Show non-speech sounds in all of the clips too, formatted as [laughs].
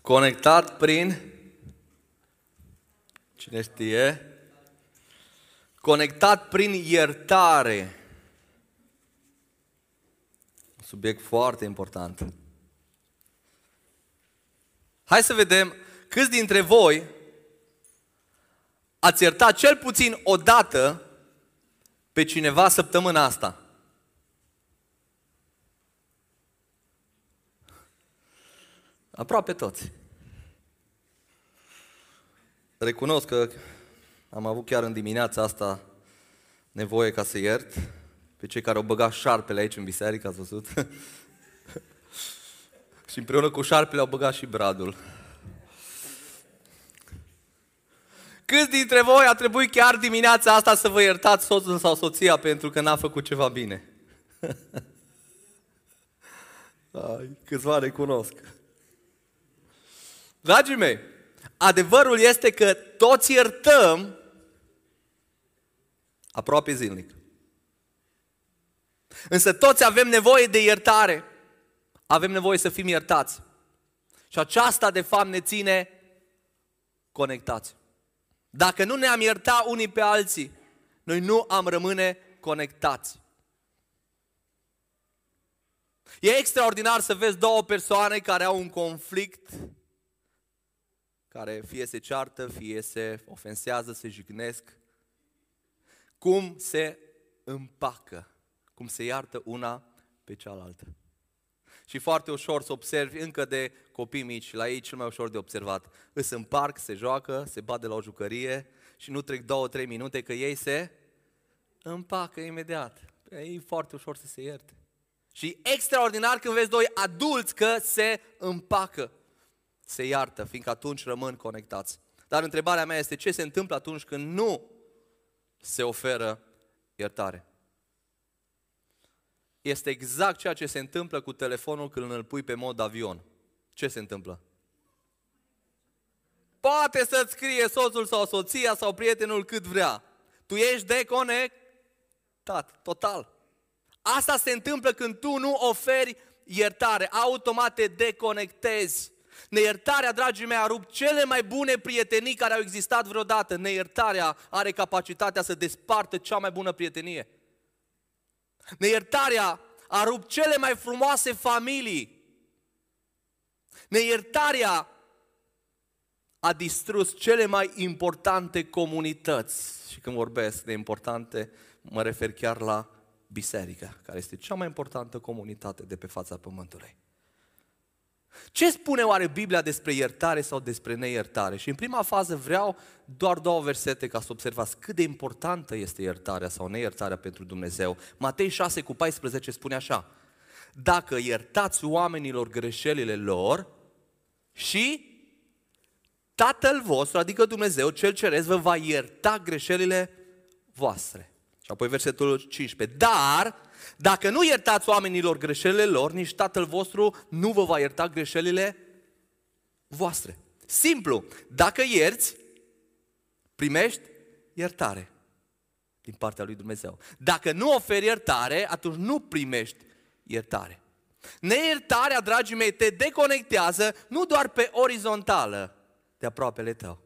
Conectat prin, cine știe, conectat prin iertare. Un subiect foarte important. Hai să vedem câți dintre voi ați iertat cel puțin o dată pe cineva săptămâna asta. Aproape toți. Recunosc că am avut chiar în dimineața asta nevoie ca să iert pe cei care au băgat șarpele aici în biserică, ați văzut? [laughs] și împreună cu șarpele au băgat și bradul. Câți dintre voi a trebuit chiar dimineața asta să vă iertați soțul sau soția pentru că n-a făcut ceva bine? [laughs] Ai, câțiva recunosc. Dragii mei, adevărul este că toți iertăm aproape zilnic. Însă toți avem nevoie de iertare. Avem nevoie să fim iertați. Și aceasta, de fapt, ne ține conectați. Dacă nu ne-am iertat unii pe alții, noi nu am rămâne conectați. E extraordinar să vezi două persoane care au un conflict, care fie se ceartă, fie se ofensează, se jignesc, cum se împacă, cum se iartă una pe cealaltă. Și foarte ușor să observi încă de copii mici, la ei cel mai ușor de observat. Îs în parc, se joacă, se bat de la o jucărie și nu trec două, trei minute că ei se împacă imediat. E foarte ușor să se ierte. Și extraordinar când vezi doi adulți că se împacă, se iartă, fiindcă atunci rămân conectați. Dar întrebarea mea este ce se întâmplă atunci când nu se oferă iertare? Este exact ceea ce se întâmplă cu telefonul când îl pui pe mod avion. Ce se întâmplă? Poate să-ți scrie soțul sau soția sau prietenul cât vrea. Tu ești deconectat, total. Asta se întâmplă când tu nu oferi iertare, automat te deconectezi. Neiertarea, dragii mei, a rupt cele mai bune prietenii care au existat vreodată. Neiertarea are capacitatea să despartă cea mai bună prietenie. Neiertarea a rupt cele mai frumoase familii. Neiertarea a distrus cele mai importante comunități. Și când vorbesc de importante, mă refer chiar la biserică, care este cea mai importantă comunitate de pe fața pământului. Ce spune oare Biblia despre iertare sau despre neiertare? Și în prima fază vreau doar două versete ca să observați cât de importantă este iertarea sau neiertarea pentru Dumnezeu. Matei 6 cu 14 spune așa, dacă iertați oamenilor greșelile lor și Tatăl vostru, adică Dumnezeu, cel ceresc, vă va ierta greșelile voastre. Și apoi versetul 15. Dar, dacă nu iertați oamenilor greșelile lor, nici Tatăl vostru nu vă va ierta greșelile voastre. Simplu, dacă ierți, primești iertare din partea lui Dumnezeu. Dacă nu oferi iertare, atunci nu primești iertare. Neiertarea, dragii mei, te deconectează nu doar pe orizontală de aproapele tău,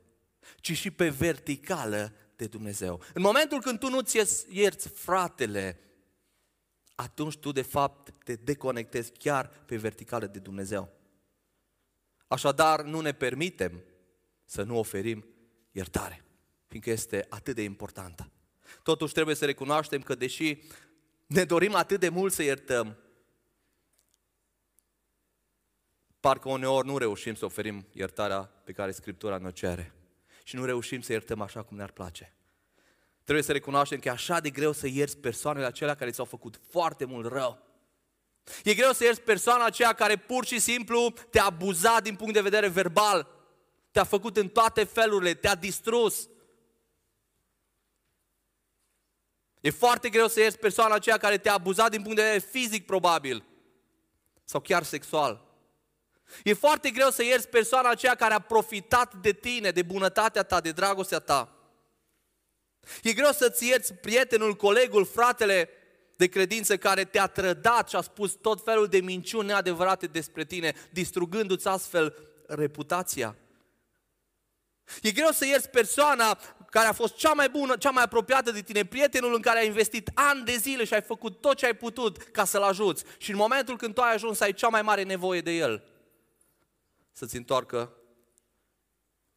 ci și pe verticală de Dumnezeu. În momentul când tu nu-ți ierți fratele, atunci tu de fapt te deconectezi chiar pe verticală de Dumnezeu. Așadar, nu ne permitem să nu oferim iertare, fiindcă este atât de importantă. Totuși trebuie să recunoaștem că deși ne dorim atât de mult să iertăm, parcă uneori nu reușim să oferim iertarea pe care Scriptura ne cere și nu reușim să iertăm așa cum ne-ar place. Trebuie să recunoaștem că e așa de greu să ierți persoanele acelea care ți-au făcut foarte mult rău. E greu să ierți persoana aceea care pur și simplu te-a abuzat din punct de vedere verbal, te-a făcut în toate felurile, te-a distrus. E foarte greu să ierți persoana aceea care te-a abuzat din punct de vedere fizic probabil sau chiar sexual. E foarte greu să ierți persoana aceea care a profitat de tine, de bunătatea ta, de dragostea ta. E greu să-ți ierți prietenul, colegul, fratele de credință care te-a trădat și a spus tot felul de minciuni neadevărate despre tine, distrugându-ți astfel reputația. E greu să ierți persoana care a fost cea mai bună, cea mai apropiată de tine, prietenul în care ai investit ani de zile și ai făcut tot ce ai putut ca să-l ajuți. Și în momentul când tu ai ajuns să ai cea mai mare nevoie de el, să-ți întoarcă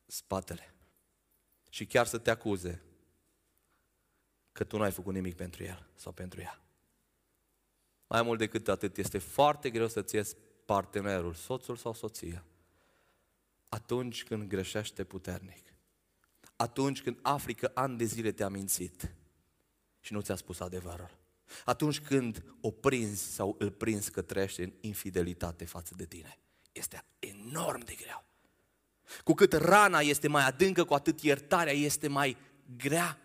spatele și chiar să te acuze că tu nu ai făcut nimic pentru el sau pentru ea. Mai mult decât atât, este foarte greu să-ți ies partenerul, soțul sau soția, atunci când greșește puternic. Atunci când afli că ani de zile te-a mințit și nu ți-a spus adevărul. Atunci când o prinzi sau îl prinzi că trăiește în infidelitate față de tine. Este enorm de greu. Cu cât rana este mai adâncă, cu atât iertarea este mai grea.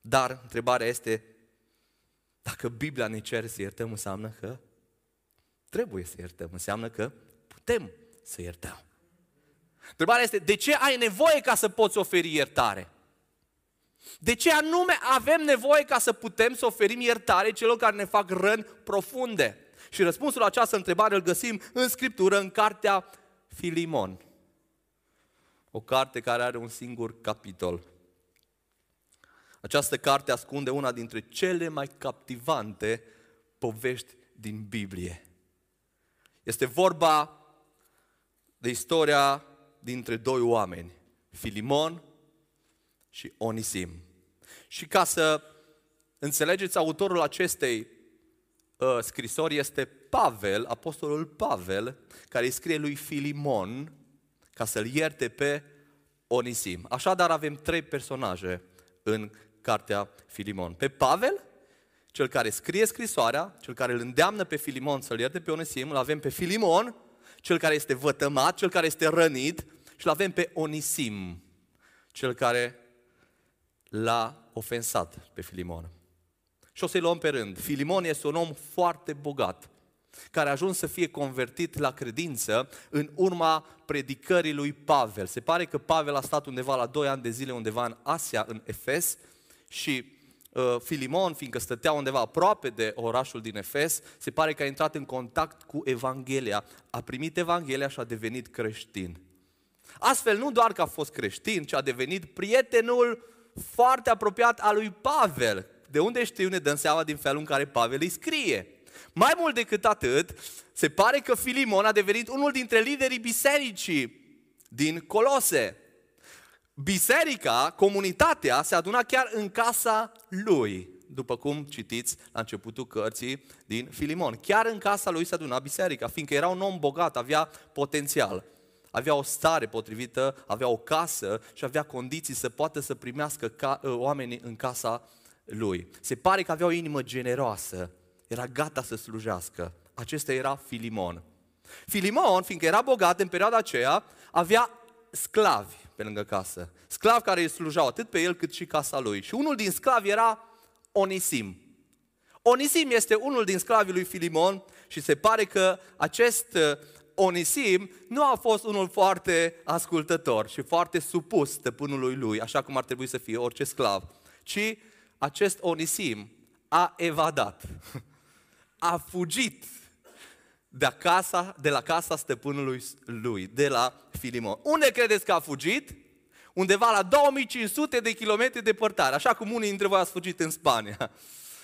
Dar întrebarea este, dacă Biblia ne cere să iertăm, înseamnă că trebuie să iertăm, înseamnă că putem să iertăm. Întrebarea este, de ce ai nevoie ca să poți oferi iertare? De ce anume avem nevoie ca să putem să oferim iertare celor care ne fac răni profunde? Și răspunsul la această întrebare îl găsim în Scriptură, în cartea Filimon. O carte care are un singur capitol. Această carte ascunde una dintre cele mai captivante povești din Biblie. Este vorba de istoria dintre doi oameni, Filimon și Onisim. Și ca să înțelegeți, autorul acestei uh, scrisori este Pavel, apostolul Pavel, care îi scrie lui Filimon ca să-l ierte pe Onisim. Așadar avem trei personaje în cartea Filimon. Pe Pavel, cel care scrie scrisoarea, cel care îl îndeamnă pe Filimon să-l ierte pe Onisim, îl avem pe Filimon, cel care este vătămat, cel care este rănit și îl avem pe Onisim, cel care l-a ofensat pe Filimon. Și o să-i luăm pe rând. Filimon este un om foarte bogat, care a ajuns să fie convertit la credință în urma predicării lui Pavel. Se pare că Pavel a stat undeva la 2 ani de zile undeva în Asia, în Efes, și uh, Filimon, fiindcă stătea undeva aproape de orașul din Efes, se pare că a intrat în contact cu Evanghelia, a primit Evanghelia și a devenit creștin. Astfel, nu doar că a fost creștin, ci a devenit prietenul foarte apropiat al lui Pavel. De unde știu, ne dăm seama din felul în care Pavel îi scrie. Mai mult decât atât, se pare că Filimon a devenit unul dintre liderii bisericii din Colose. Biserica, comunitatea, se aduna chiar în casa lui, după cum citiți la începutul cărții din Filimon. Chiar în casa lui se aduna biserica, fiindcă era un om bogat, avea potențial avea o stare potrivită, avea o casă și avea condiții să poată să primească ca, ă, oamenii în casa lui. Se pare că avea o inimă generoasă, era gata să slujească. Acesta era Filimon. Filimon, fiindcă era bogat în perioada aceea, avea sclavi pe lângă casă. Sclavi care îi slujau atât pe el cât și casa lui. Și unul din sclavi era Onisim. Onisim este unul din sclavii lui Filimon și se pare că acest Onisim nu a fost unul foarte ascultător și foarte supus stăpânului lui, așa cum ar trebui să fie orice sclav, ci acest Onisim a evadat, [laughs] a fugit de, acasă, de la casa stăpânului lui, de la Filimon. Unde credeți că a fugit? Undeva la 2500 de kilometri departare, așa cum unii dintre voi ați fugit în Spania.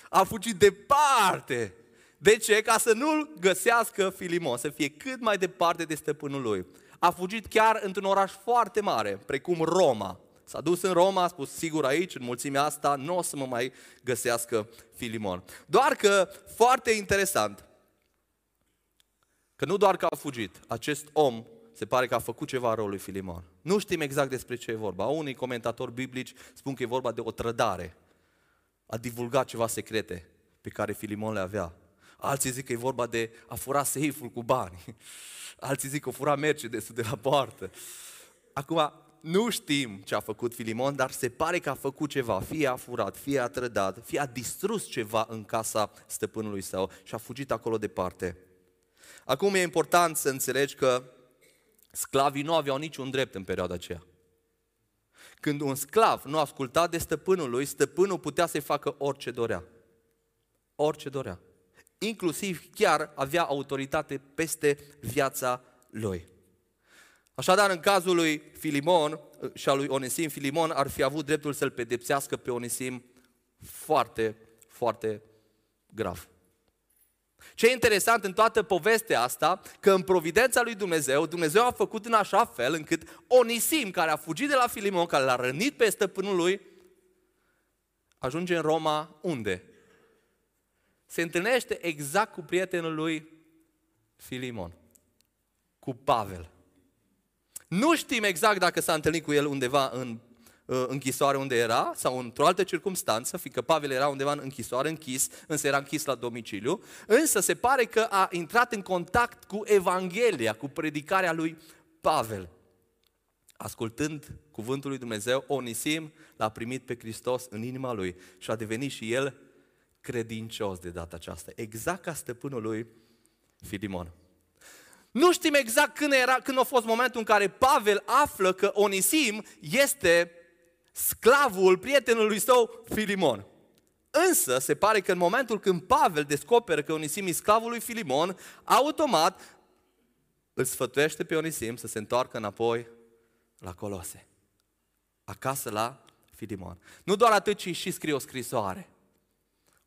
A fugit departe de ce? Ca să nu-l găsească Filimon, să fie cât mai departe de stăpânul lui. A fugit chiar într-un oraș foarte mare, precum Roma. S-a dus în Roma, a spus, sigur aici, în mulțimea asta, nu o să mă mai găsească Filimon. Doar că, foarte interesant, că nu doar că a fugit, acest om se pare că a făcut ceva rău lui Filimon. Nu știm exact despre ce e vorba. Unii comentatori biblici spun că e vorba de o trădare. A divulgat ceva secrete pe care Filimon le avea Alții zic că e vorba de a fura seiful cu bani. [laughs] Alții zic că o fura Mercedes de la poartă. Acum, nu știm ce a făcut Filimon, dar se pare că a făcut ceva. Fie a furat, fie a trădat, fie a distrus ceva în casa stăpânului său și a fugit acolo departe. Acum e important să înțelegi că sclavii nu aveau niciun drept în perioada aceea. Când un sclav nu asculta de stăpânul lui, stăpânul putea să-i facă orice dorea. Orice dorea inclusiv chiar avea autoritate peste viața lui. Așadar, în cazul lui Filimon și al lui Onisim, Filimon ar fi avut dreptul să-l pedepsească pe Onisim foarte, foarte grav. Ce e interesant în toată povestea asta, că în providența lui Dumnezeu, Dumnezeu a făcut în așa fel încât Onisim, care a fugit de la Filimon, care l-a rănit pe stăpânul lui, ajunge în Roma unde? Se întâlnește exact cu prietenul lui Filimon, cu Pavel. Nu știm exact dacă s-a întâlnit cu el undeva în uh, închisoare unde era sau într-o altă circunstanță, fiindcă Pavel era undeva în închisoare, închis, însă era închis la domiciliu, însă se pare că a intrat în contact cu Evanghelia, cu predicarea lui Pavel. Ascultând cuvântul lui Dumnezeu, Onisim l-a primit pe Hristos în inima lui și a devenit și el credincios de data aceasta, exact ca stăpânul lui Filimon. Nu știm exact când, era, când a fost momentul în care Pavel află că Onisim este sclavul prietenului său Filimon. Însă, se pare că în momentul când Pavel descoperă că Onisim e sclavul lui Filimon, automat îl sfătuiește pe Onisim să se întoarcă înapoi la Colose. Acasă la Filimon. Nu doar atât, ci și scrie o scrisoare.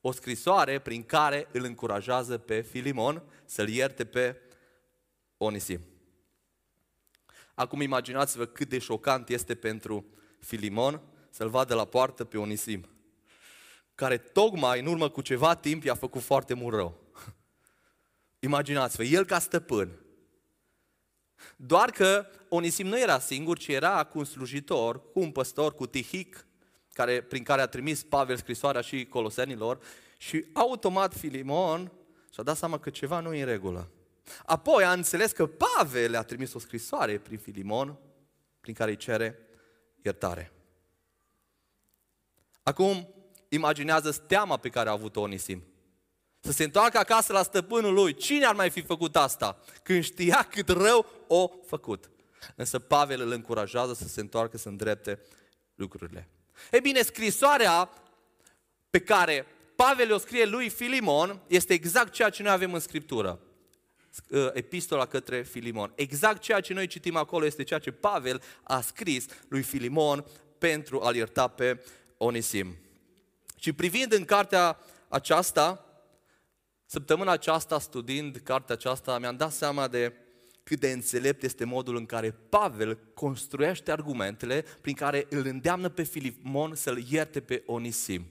O scrisoare prin care îl încurajează pe Filimon să-l ierte pe Onisim. Acum imaginați-vă cât de șocant este pentru Filimon să-l vadă la poartă pe Onisim, care tocmai în urmă cu ceva timp i-a făcut foarte mult rău. [laughs] Imaginați-vă, el ca stăpân. Doar că Onisim nu era singur, ci era cu un slujitor, cu un păstor, cu Tihic, care, prin care a trimis Pavel scrisoarea și colosenilor și automat Filimon și-a dat seama că ceva nu e în regulă. Apoi a înțeles că Pavel a trimis o scrisoare prin Filimon, prin care îi cere iertare. Acum, imaginează steama pe care a avut-o Onisim. Să se întoarcă acasă la stăpânul lui. Cine ar mai fi făcut asta? Când știa cât rău o făcut. Însă Pavel îl încurajează să se întoarcă, să îndrepte lucrurile. E bine, scrisoarea pe care Pavel o scrie lui Filimon este exact ceea ce noi avem în Scriptură. Uh, epistola către Filimon. Exact ceea ce noi citim acolo este ceea ce Pavel a scris lui Filimon pentru a-l ierta pe Onisim. Și privind în cartea aceasta, săptămâna aceasta, studiind cartea aceasta, mi-am dat seama de cât de înțelept este modul în care Pavel construiește argumentele prin care îl îndeamnă pe Filimon să-l ierte pe Onisim.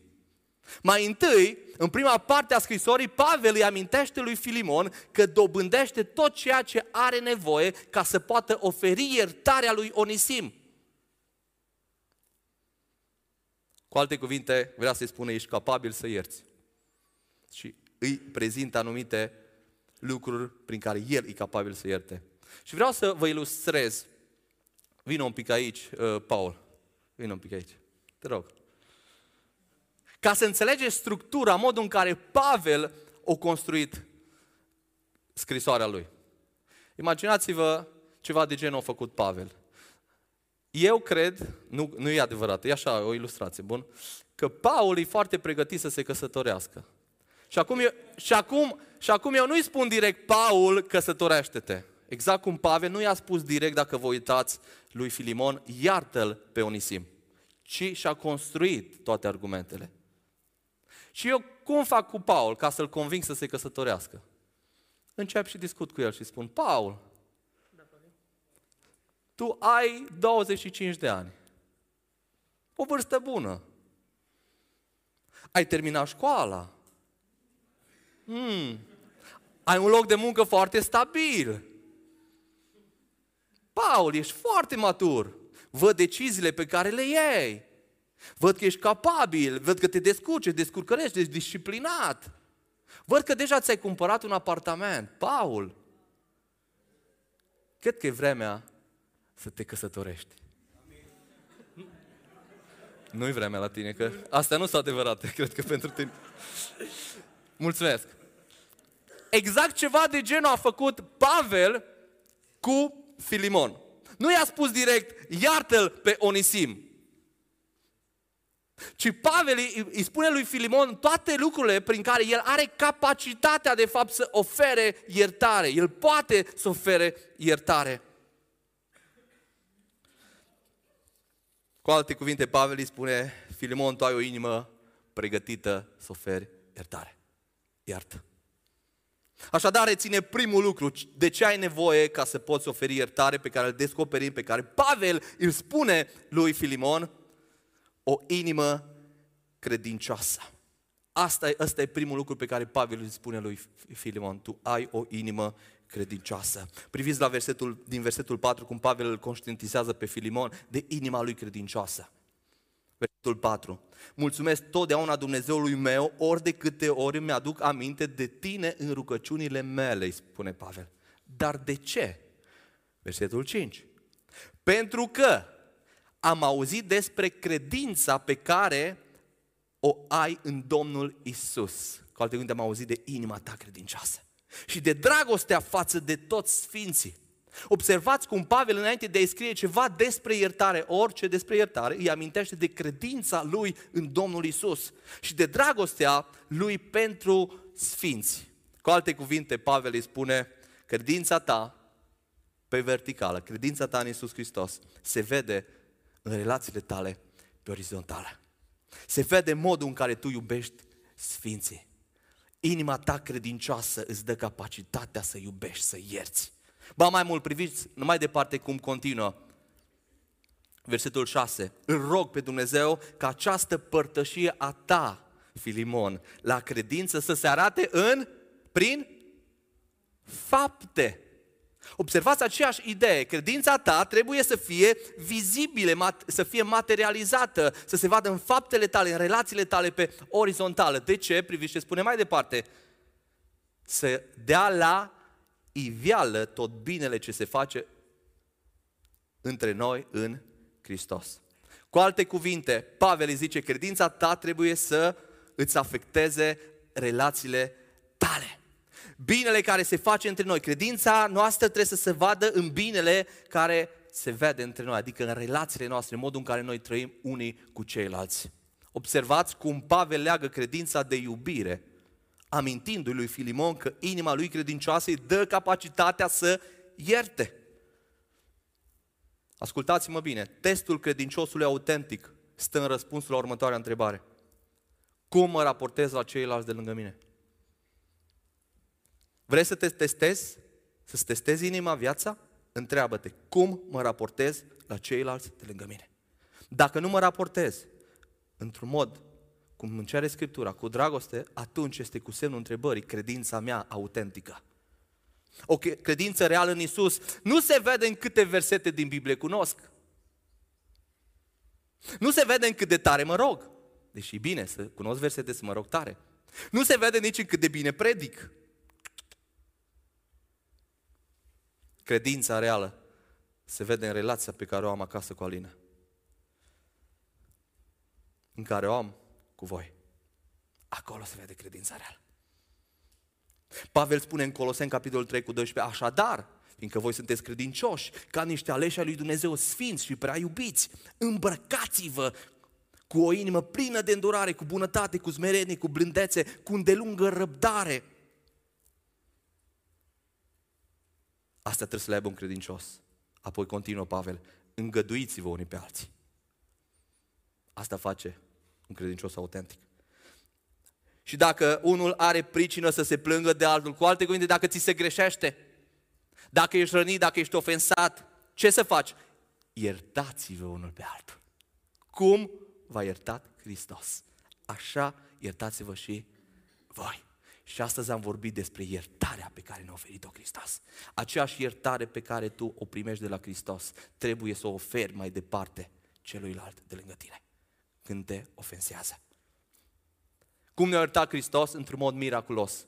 Mai întâi, în prima parte a scrisorii, Pavel îi amintește lui Filimon că dobândește tot ceea ce are nevoie ca să poată oferi iertarea lui Onisim. Cu alte cuvinte, vrea să-i spune, ești capabil să ierți. Și îi prezintă anumite lucruri prin care el e capabil să ierte. Și vreau să vă ilustrez. Vino un pic aici, uh, Paul. Vino un pic aici. Te rog. Ca să înțelegeți structura, modul în care Pavel a construit scrisoarea lui. Imaginați-vă ceva de genul a făcut Pavel. Eu cred, nu, nu e adevărat, e așa o ilustrație, bun? Că Paul e foarte pregătit să se căsătorească. Și acum, eu, și acum, și acum eu nu-i spun direct, Paul, căsătorește-te. Exact cum Pavel nu i-a spus direct, dacă vă uitați, lui Filimon, iartă-l pe Onisim. Ci și-a construit toate argumentele. Și eu cum fac cu Paul ca să-l conving să se căsătorească? Încep și discut cu el și spun, Paul, tu ai 25 de ani. O vârstă bună. Ai terminat școala. Hmm. Ai un loc de muncă foarte stabil. Paul, ești foarte matur. Văd deciziile pe care le iei. Văd că ești capabil, văd că te descurci, descurcărești, ești disciplinat. Văd că deja ți-ai cumpărat un apartament. Paul, cred că e vremea să te căsătorești. Nu-i vremea la tine, că astea nu sunt adevărate, [laughs] cred că pentru tine. Mulțumesc. Exact ceva de genul a făcut Pavel cu Filimon. Nu i-a spus direct, iartă-l pe Onisim. Ci Pavel îi spune lui Filimon toate lucrurile prin care el are capacitatea de fapt să ofere iertare. El poate să ofere iertare. Cu alte cuvinte, Pavel îi spune, Filimon, tu ai o inimă pregătită să oferi iertare. Iartă. Așadar, reține primul lucru, de ce ai nevoie ca să poți oferi iertare pe care îl descoperim, pe care Pavel îl spune lui Filimon, o inimă credincioasă. Asta e, asta e primul lucru pe care Pavel îl spune lui Filimon, tu ai o inimă credincioasă. Priviți la versetul, din versetul 4 cum Pavel îl conștientizează pe Filimon de inima lui credincioasă. Versetul 4. Mulțumesc totdeauna Dumnezeului meu, ori de câte ori mi-aduc aminte de tine în rugăciunile mele, îi spune Pavel. Dar de ce? Versetul 5. Pentru că am auzit despre credința pe care o ai în Domnul Isus. Cu alte cuvinte, am auzit de inima ta credincioasă și de dragostea față de toți sfinții. Observați cum Pavel, înainte de a scrie ceva despre iertare, orice despre iertare, îi amintește de credința lui în Domnul Isus și de dragostea lui pentru sfinți. Cu alte cuvinte, Pavel îi spune, credința ta pe verticală, credința ta în Isus Hristos, se vede în relațiile tale pe orizontale. Se vede modul în care tu iubești sfinții. Inima ta credincioasă îți dă capacitatea să iubești, să ierți. Ba mai mult, priviți mai departe cum continuă. Versetul 6. Îl rog pe Dumnezeu ca această părtășie a ta, Filimon, la credință să se arate în, prin fapte. Observați aceeași idee. Credința ta trebuie să fie vizibile, să fie materializată, să se vadă în faptele tale, în relațiile tale pe orizontală. De ce? Priviți ce spune mai departe. Să dea la iveală tot binele ce se face între noi în Hristos. Cu alte cuvinte, Pavel îi zice, credința ta trebuie să îți afecteze relațiile tale. Binele care se face între noi, credința noastră trebuie să se vadă în binele care se vede între noi, adică în relațiile noastre, în modul în care noi trăim unii cu ceilalți. Observați cum Pavel leagă credința de iubire amintindu-i lui Filimon că inima lui credincioasă îi dă capacitatea să ierte. Ascultați-mă bine, testul credinciosului autentic stă în răspunsul la următoarea întrebare. Cum mă raportez la ceilalți de lângă mine? Vrei să te testezi? Să-ți testezi inima, viața? Întreabă-te, cum mă raportez la ceilalți de lângă mine? Dacă nu mă raportez într-un mod cum îmi cere Scriptura, cu dragoste, atunci este cu semnul întrebării credința mea autentică. O credință reală în Isus nu se vede în câte versete din Biblie cunosc. Nu se vede în cât de tare mă rog. Deși e bine să cunosc versete, să mă rog tare. Nu se vede nici în cât de bine predic. Credința reală se vede în relația pe care o am acasă cu Alina. În care o am cu voi. Acolo se vede credința reală. Pavel spune în Coloseni, capitolul 3 cu 12, așadar, fiindcă voi sunteți credincioși, ca niște aleși ai lui Dumnezeu sfinți și prea iubiți, îmbrăcați-vă cu o inimă plină de îndurare, cu bunătate, cu smerenie, cu blândețe, cu îndelungă răbdare. Asta trebuie să le aibă un credincios. Apoi continuă Pavel, îngăduiți-vă unii pe alții. Asta face un credincios autentic. Și dacă unul are pricină să se plângă de altul, cu alte cuvinte, dacă ți se greșește, dacă ești rănit, dacă ești ofensat, ce să faci? Iertați-vă unul pe altul. Cum v-a iertat Hristos? Așa iertați-vă și voi. Și astăzi am vorbit despre iertarea pe care ne-a oferit-o Hristos. Aceeași iertare pe care tu o primești de la Hristos, trebuie să o oferi mai departe celuilalt de lângă tine când te ofensează. Cum ne-a iertat Hristos? Într-un mod miraculos.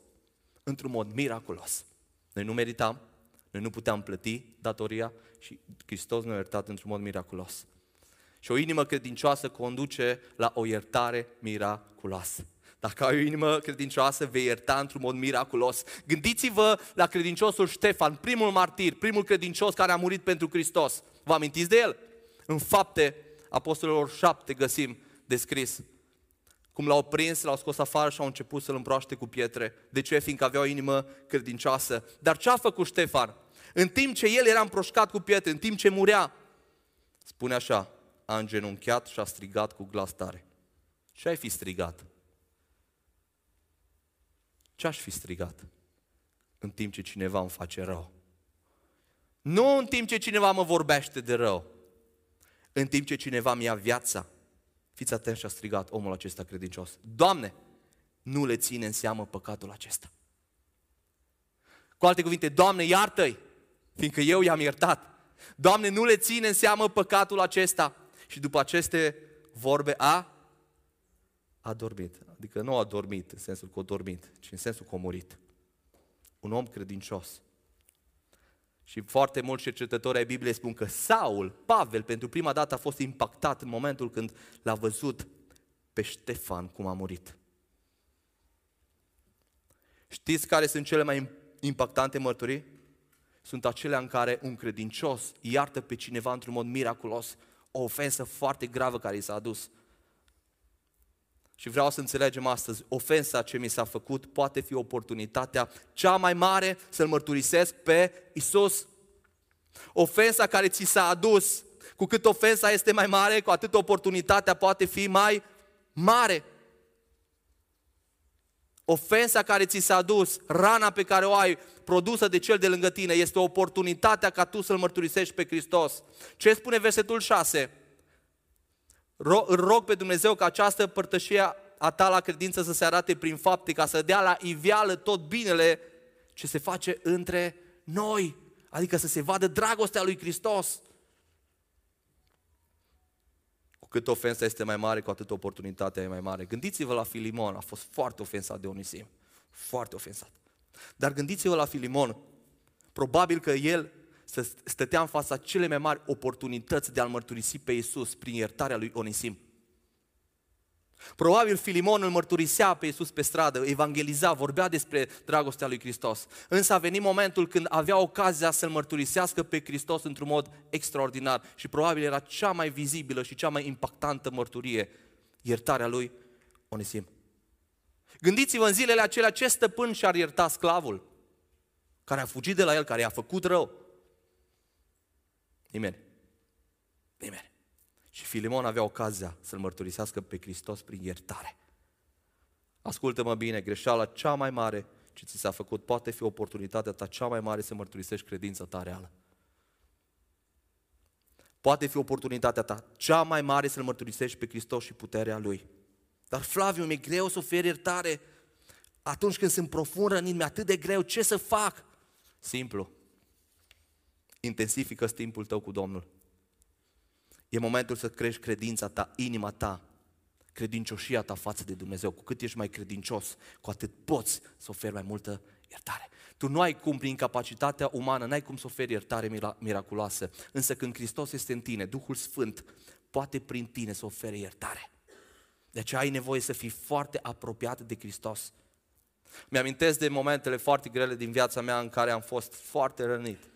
Într-un mod miraculos. Noi nu meritam, noi nu puteam plăti datoria și Hristos ne-a iertat într-un mod miraculos. Și o inimă credincioasă conduce la o iertare miraculoasă. Dacă ai o inimă credincioasă, vei ierta într-un mod miraculos. Gândiți-vă la credinciosul Ștefan, primul martir, primul credincios care a murit pentru Hristos. Vă amintiți de el? În fapte apostolilor 7 găsim descris. Cum l-au prins, l-au scos afară și au început să-l împroaște cu pietre. De ce? Fiindcă avea o inimă credincioasă. Dar ce a făcut Ștefan? În timp ce el era împroșcat cu pietre, în timp ce murea, spune așa, a îngenunchiat și a strigat cu glas tare. Ce ai fi strigat? Ce aș fi strigat? În timp ce cineva îmi face rău. Nu în timp ce cineva mă vorbește de rău. În timp ce cineva mi-a viața. Fiți atenți și a strigat omul acesta credincios. Doamne, nu le ține în seamă păcatul acesta. Cu alte cuvinte, Doamne, iartă-i, fiindcă eu i-am iertat. Doamne, nu le ține în seamă păcatul acesta. Și după aceste vorbe a a dormit. Adică nu a dormit în sensul că a dormit, ci în sensul că a murit. Un om credincios. Și foarte mulți cercetători ai Bibliei spun că Saul, Pavel, pentru prima dată a fost impactat în momentul când l-a văzut pe Ștefan cum a murit. Știți care sunt cele mai impactante mărturii? Sunt acelea în care un credincios iartă pe cineva într-un mod miraculos o ofensă foarte gravă care i s-a adus. Și vreau să înțelegem astăzi, ofensa ce mi s-a făcut poate fi oportunitatea cea mai mare să-L mărturisesc pe Isus. Ofensa care ți s-a adus, cu cât ofensa este mai mare, cu atât oportunitatea poate fi mai mare. Ofensa care ți s-a adus, rana pe care o ai, produsă de cel de lângă tine, este oportunitatea ca tu să-L mărturisești pe Hristos. Ce spune versetul 6? Îl rog pe Dumnezeu ca această părtășie a ta la credință să se arate prin fapte, ca să dea la iveală tot binele ce se face între noi, adică să se vadă dragostea lui Hristos. Cu cât ofensa este mai mare, cu atât oportunitatea e mai mare. Gândiți-vă la Filimon, a fost foarte ofensat de Onisim, foarte ofensat. Dar gândiți-vă la Filimon, probabil că el să stătea în fața cele mai mari oportunități de a-L mărturisi pe Iisus prin iertarea lui Onisim. Probabil Filimon îl mărturisea pe Iisus pe stradă, evangeliza, vorbea despre dragostea lui Hristos. Însă a venit momentul când avea ocazia să-L mărturisească pe Hristos într-un mod extraordinar și probabil era cea mai vizibilă și cea mai impactantă mărturie, iertarea lui Onisim. Gândiți-vă în zilele acelea ce stăpân și-ar ierta sclavul care a fugit de la el, care i-a făcut rău. Nimeni. Nimeni. Și Filimon avea ocazia să-L mărturisească pe Hristos prin iertare. Ascultă-mă bine, greșeala cea mai mare ce ți s-a făcut poate fi oportunitatea ta cea mai mare să mărturisești credința ta reală. Poate fi oportunitatea ta cea mai mare să-L mărturisești pe Hristos și puterea Lui. Dar Flaviu, mi-e greu să ofer iertare atunci când sunt profund rănit, mi-e atât de greu, ce să fac? Simplu, intensifică timpul tău cu Domnul. E momentul să crești credința ta, inima ta, credincioșia ta față de Dumnezeu. Cu cât ești mai credincios, cu atât poți să oferi mai multă iertare. Tu nu ai cum, prin capacitatea umană, n-ai cum să oferi iertare miraculoasă. Însă când Hristos este în tine, Duhul Sfânt poate prin tine să ofere iertare. De aceea ai nevoie să fii foarte apropiat de Hristos. Mi-amintesc de momentele foarte grele din viața mea în care am fost foarte rănit.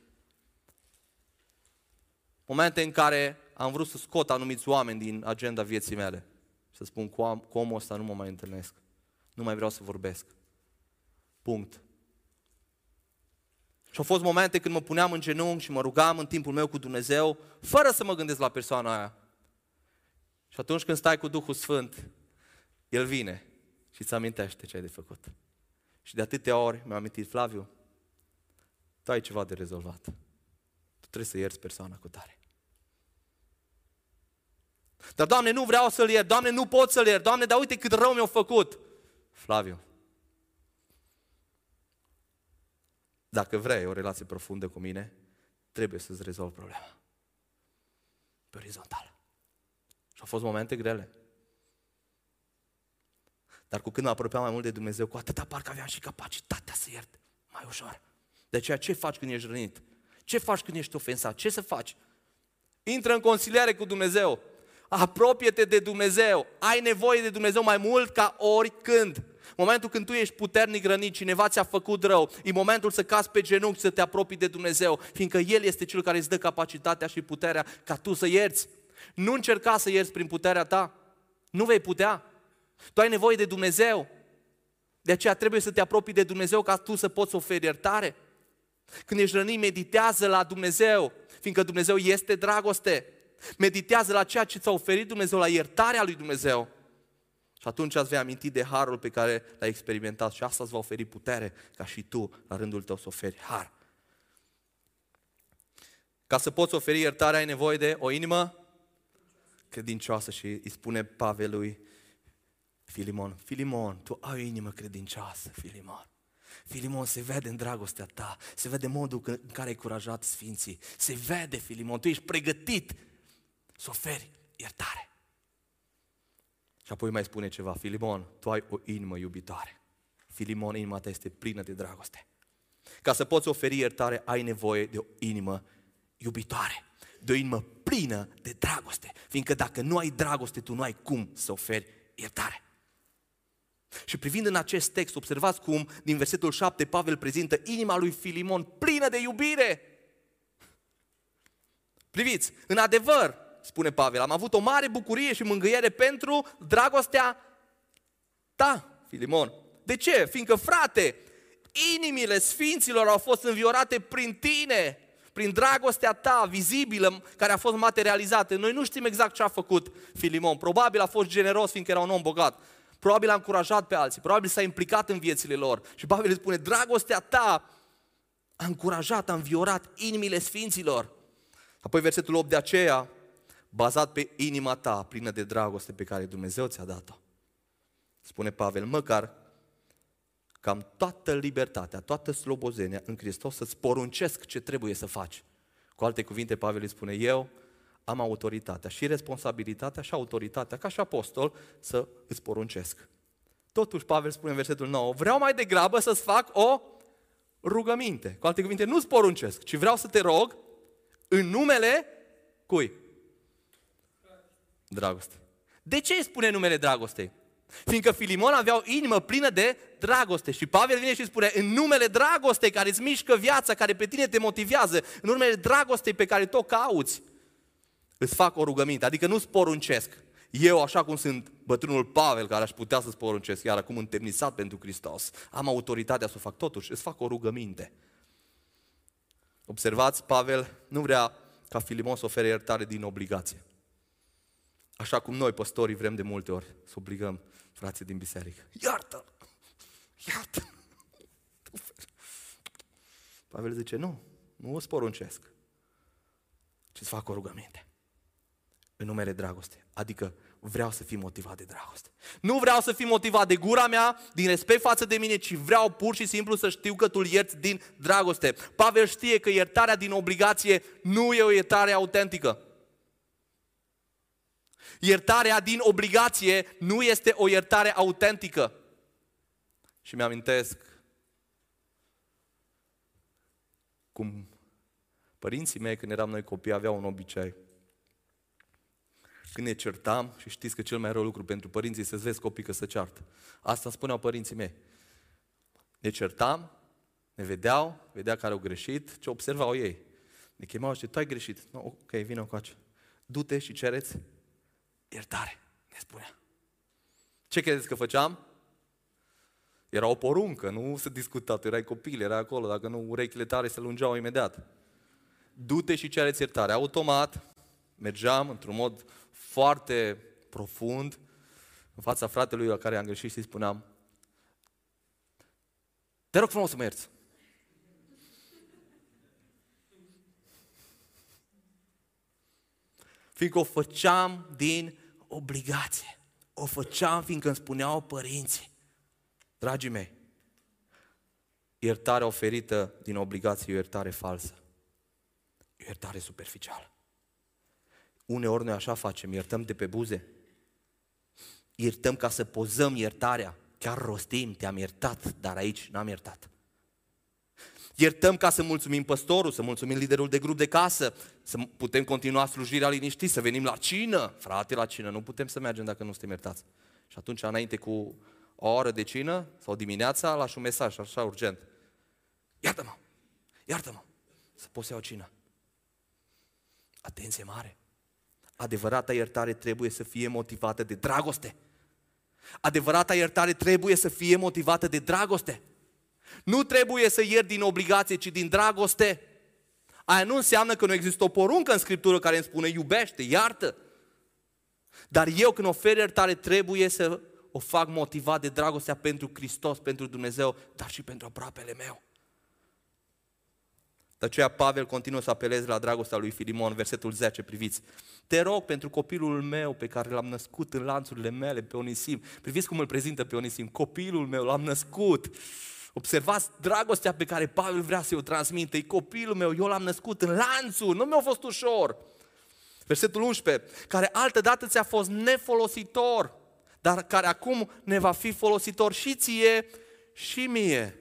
Momente în care am vrut să scot anumiți oameni din agenda vieții mele. Să spun, cu, am, cu omul ăsta nu mă mai întâlnesc. Nu mai vreau să vorbesc. Punct. Și au fost momente când mă puneam în genunchi și mă rugam în timpul meu cu Dumnezeu, fără să mă gândesc la persoana aia. Și atunci când stai cu Duhul Sfânt, El vine și îți amintește ce ai de făcut. Și de atâtea ori mi-am amintit, Flaviu, tu ai ceva de rezolvat. Trebuie să ierți persoana cu tare. Dar, Doamne, nu vreau să-l iert, Doamne, nu pot să-l iert, Doamne, dar uite cât rău mi-a făcut. Flaviu, dacă vrei o relație profundă cu mine, trebuie să-ți rezolvi problema. Pe orizontală. Și au fost momente grele. Dar cu când mă apropiam mai mult de Dumnezeu, cu atâta parcă aveam și capacitatea să iert mai ușor. De aceea, ce faci când ești rănit? Ce faci când ești ofensat? Ce să faci? Intră în consiliare cu Dumnezeu. Apropie-te de Dumnezeu. Ai nevoie de Dumnezeu mai mult ca oricând. Momentul când tu ești puternic rănit, cineva ți-a făcut rău, e momentul să cazi pe genunchi să te apropii de Dumnezeu, fiindcă El este Cel care îți dă capacitatea și puterea ca tu să ierți. Nu încerca să ierți prin puterea ta, Nu vei putea. Tu ai nevoie de Dumnezeu. De aceea trebuie să te apropii de Dumnezeu ca tu să poți oferi iertare. Când ești rănit, meditează la Dumnezeu, fiindcă Dumnezeu este dragoste. Meditează la ceea ce ți-a oferit Dumnezeu, la iertarea lui Dumnezeu. Și atunci ați vei aminti de harul pe care l-ai experimentat și asta îți va oferi putere ca și tu, la rândul tău, să oferi har. Ca să poți oferi iertare ai nevoie de o inimă credincioasă și îi spune Pavel lui Filimon, Filimon, tu ai o inimă credincioasă, Filimon. Filimon, se vede în dragostea ta, se vede modul în care ai curajat Sfinții, se vede, Filimon, tu ești pregătit să oferi iertare. Și apoi mai spune ceva, Filimon, tu ai o inimă iubitoare. Filimon, inima ta este plină de dragoste. Ca să poți oferi iertare, ai nevoie de o inimă iubitoare, de o inimă plină de dragoste. Fiindcă dacă nu ai dragoste, tu nu ai cum să oferi iertare. Și privind în acest text, observați cum din versetul 7 Pavel prezintă inima lui Filimon plină de iubire. Priviți, în adevăr, spune Pavel, am avut o mare bucurie și mângâiere pentru dragostea ta, Filimon. De ce? Fiindcă, frate, inimile sfinților au fost înviorate prin tine, prin dragostea ta vizibilă, care a fost materializată. Noi nu știm exact ce a făcut Filimon. Probabil a fost generos, fiindcă era un om bogat. Probabil a încurajat pe alții, probabil s-a implicat în viețile lor. Și Pavel îi spune, dragostea ta a încurajat, a înviorat inimile sfinților. Apoi versetul 8, de aceea, bazat pe inima ta plină de dragoste pe care Dumnezeu ți-a dat-o. Spune Pavel, măcar cam toată libertatea, toată slobozenia în Hristos să-ți poruncesc ce trebuie să faci. Cu alte cuvinte, Pavel îi spune, eu am autoritatea și responsabilitatea și autoritatea ca și apostol să îți poruncesc. Totuși, Pavel spune în versetul 9, vreau mai degrabă să-ți fac o rugăminte. Cu alte cuvinte, nu-ți poruncesc, ci vreau să te rog în numele cui? Dragoste. De ce îți spune numele dragostei? Fiindcă Filimon avea o inimă plină de dragoste și Pavel vine și spune în numele dragostei care îți mișcă viața, care pe tine te motivează, în numele dragostei pe care tu o cauți, îți fac o rugăminte, adică nu-ți poruncesc. Eu, așa cum sunt bătrânul Pavel, care aș putea să-ți poruncesc, iar acum întemnisat pentru Hristos, am autoritatea să o fac totuși, îți fac o rugăminte. Observați, Pavel nu vrea ca Filimon să ofere iertare din obligație. Așa cum noi, păstorii, vrem de multe ori să obligăm frații din biserică. Iartă! Iartă! Pavel zice, nu, nu îți poruncesc, ci îți fac o rugăminte în numele dragoste. Adică vreau să fii motivat de dragoste. Nu vreau să fii motivat de gura mea, din respect față de mine, ci vreau pur și simplu să știu că tu îl ierți din dragoste. Pavel știe că iertarea din obligație nu e o iertare autentică. Iertarea din obligație nu este o iertare autentică. Și mi-amintesc cum părinții mei, când eram noi copii, aveau un obicei când ne certam, și știți că cel mai rău lucru pentru părinții să-ți vezi copii că se ceartă. Asta spuneau părinții mei. Ne certam, ne vedeau, vedea care au greșit, ce observau ei. Ne chemau și tu ai greșit. No, ok, vină coace. Du-te și cereți iertare, ne spunea. Ce credeți că făceam? Era o poruncă, nu se discuta, tu erai copil, era acolo, dacă nu, urechile tale se lungeau imediat. Du-te și cereți iertare. Automat, mergeam într-un mod foarte profund în fața fratelui la care am greșit și îi spuneam te rog frumos să mă ierți. Fiindcă o făceam din obligație. O făceam fiindcă îmi spuneau părinții. Dragii mei, iertarea oferită din obligație e o iertare falsă. E o iertare superficială. Uneori noi așa facem, iertăm de pe buze. Iertăm ca să pozăm iertarea. Chiar rostim, te-am iertat, dar aici n-am iertat. Iertăm ca să mulțumim păstorul, să mulțumim liderul de grup de casă, să putem continua slujirea liniștit, să venim la cină. Frate, la cină, nu putem să mergem dacă nu suntem iertați. Și atunci, înainte cu o oră de cină sau dimineața, lași un mesaj așa urgent. Iartă-mă! Iartă-mă! Să poți să iau cină. Atenție mare! Adevărata iertare trebuie să fie motivată de dragoste. Adevărata iertare trebuie să fie motivată de dragoste. Nu trebuie să iert din obligație, ci din dragoste. Aia nu înseamnă că nu există o poruncă în Scriptură care îmi spune iubește, iartă. Dar eu când ofer iertare trebuie să o fac motivat de dragostea pentru Hristos, pentru Dumnezeu, dar și pentru aproapele meu. De aceea Pavel continuă să apeleze la dragostea lui Filimon, versetul 10, priviți. Te rog pentru copilul meu pe care l-am născut în lanțurile mele, pe Onisim. Priviți cum îl prezintă pe Onisim. Copilul meu, l-am născut. Observați dragostea pe care Pavel vrea să o transmită. E copilul meu, eu l-am născut în lanțuri, nu mi-a fost ușor. Versetul 11, care altădată ți-a fost nefolositor, dar care acum ne va fi folositor și ție și mie.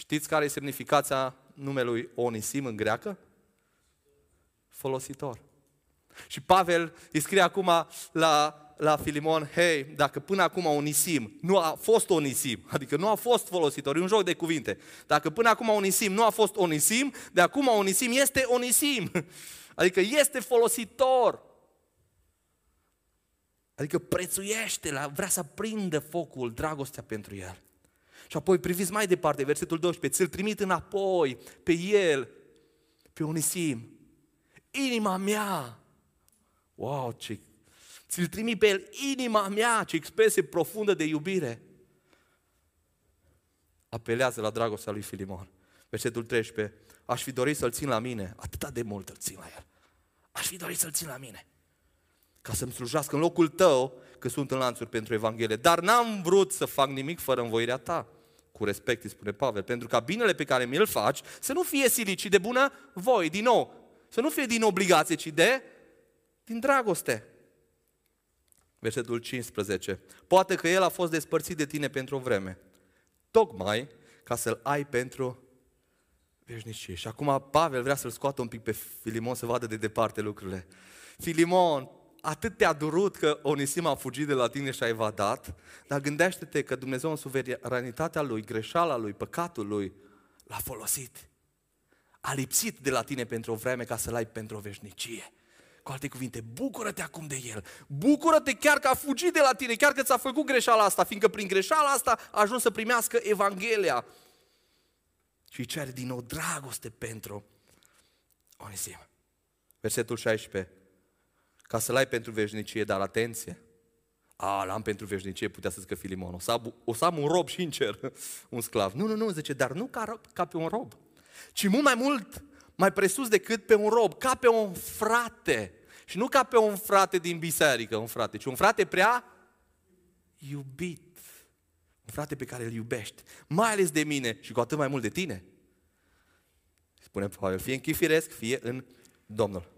Știți care e semnificația numelui Onisim în greacă? Folositor. Și Pavel îi scrie acum la, la Filimon, hei, dacă până acum Onisim nu a fost Onisim, adică nu a fost folositor, e un joc de cuvinte, dacă până acum Onisim nu a fost Onisim, de acum Onisim este Onisim, adică este folositor. Adică prețuiește, la, vrea să prindă focul, dragostea pentru el. Și apoi priviți mai departe, versetul 12, ți-l trimit înapoi pe el, pe Onisim. Inima mea, wow, ce... Ți-l trimit pe el, inima mea, ce expresie profundă de iubire. Apelează la dragostea lui Filimon. Versetul 13, aș fi dorit să-l țin la mine, atât de mult îl țin la el. Aș fi dorit să-l țin la mine ca să-mi slujească în locul tău, că sunt în lanțuri pentru Evanghelie. Dar n-am vrut să fac nimic fără învoirea ta. Cu respect îi spune Pavel, pentru ca binele pe care mi-l faci să nu fie silit, ci de bună voi, din nou. Să nu fie din obligație, ci de din dragoste. Versetul 15. Poate că el a fost despărțit de tine pentru o vreme, tocmai ca să-l ai pentru veșnicie. Și acum Pavel vrea să-l scoată un pic pe Filimon să vadă de departe lucrurile. Filimon, atât te-a durut că Onisim a fugit de la tine și a evadat, dar gândește-te că Dumnezeu în suveranitatea Lui, greșeala Lui, păcatul Lui, l-a folosit. A lipsit de la tine pentru o vreme ca să-l ai pentru o veșnicie. Cu alte cuvinte, bucură-te acum de El. Bucură-te chiar că a fugit de la tine, chiar că ți-a făcut greșeala asta, fiindcă prin greșeala asta a ajuns să primească Evanghelia. Și cere din nou dragoste pentru Onisim. Versetul 16 ca să-l ai pentru veșnicie, dar atenție, a, l-am pentru veșnicie, putea să zică Filimon, o să, am, o să am un rob și în cer, [laughs] un sclav. Nu, nu, nu, zice, dar nu ca, ca pe un rob, ci mult mai mult, mai presus decât pe un rob, ca pe un frate. Și nu ca pe un frate din biserică, un frate, ci un frate prea iubit. Un frate pe care îl iubești, mai ales de mine și cu atât mai mult de tine. Spune Pavel, fie în chifiresc, fie în Domnul.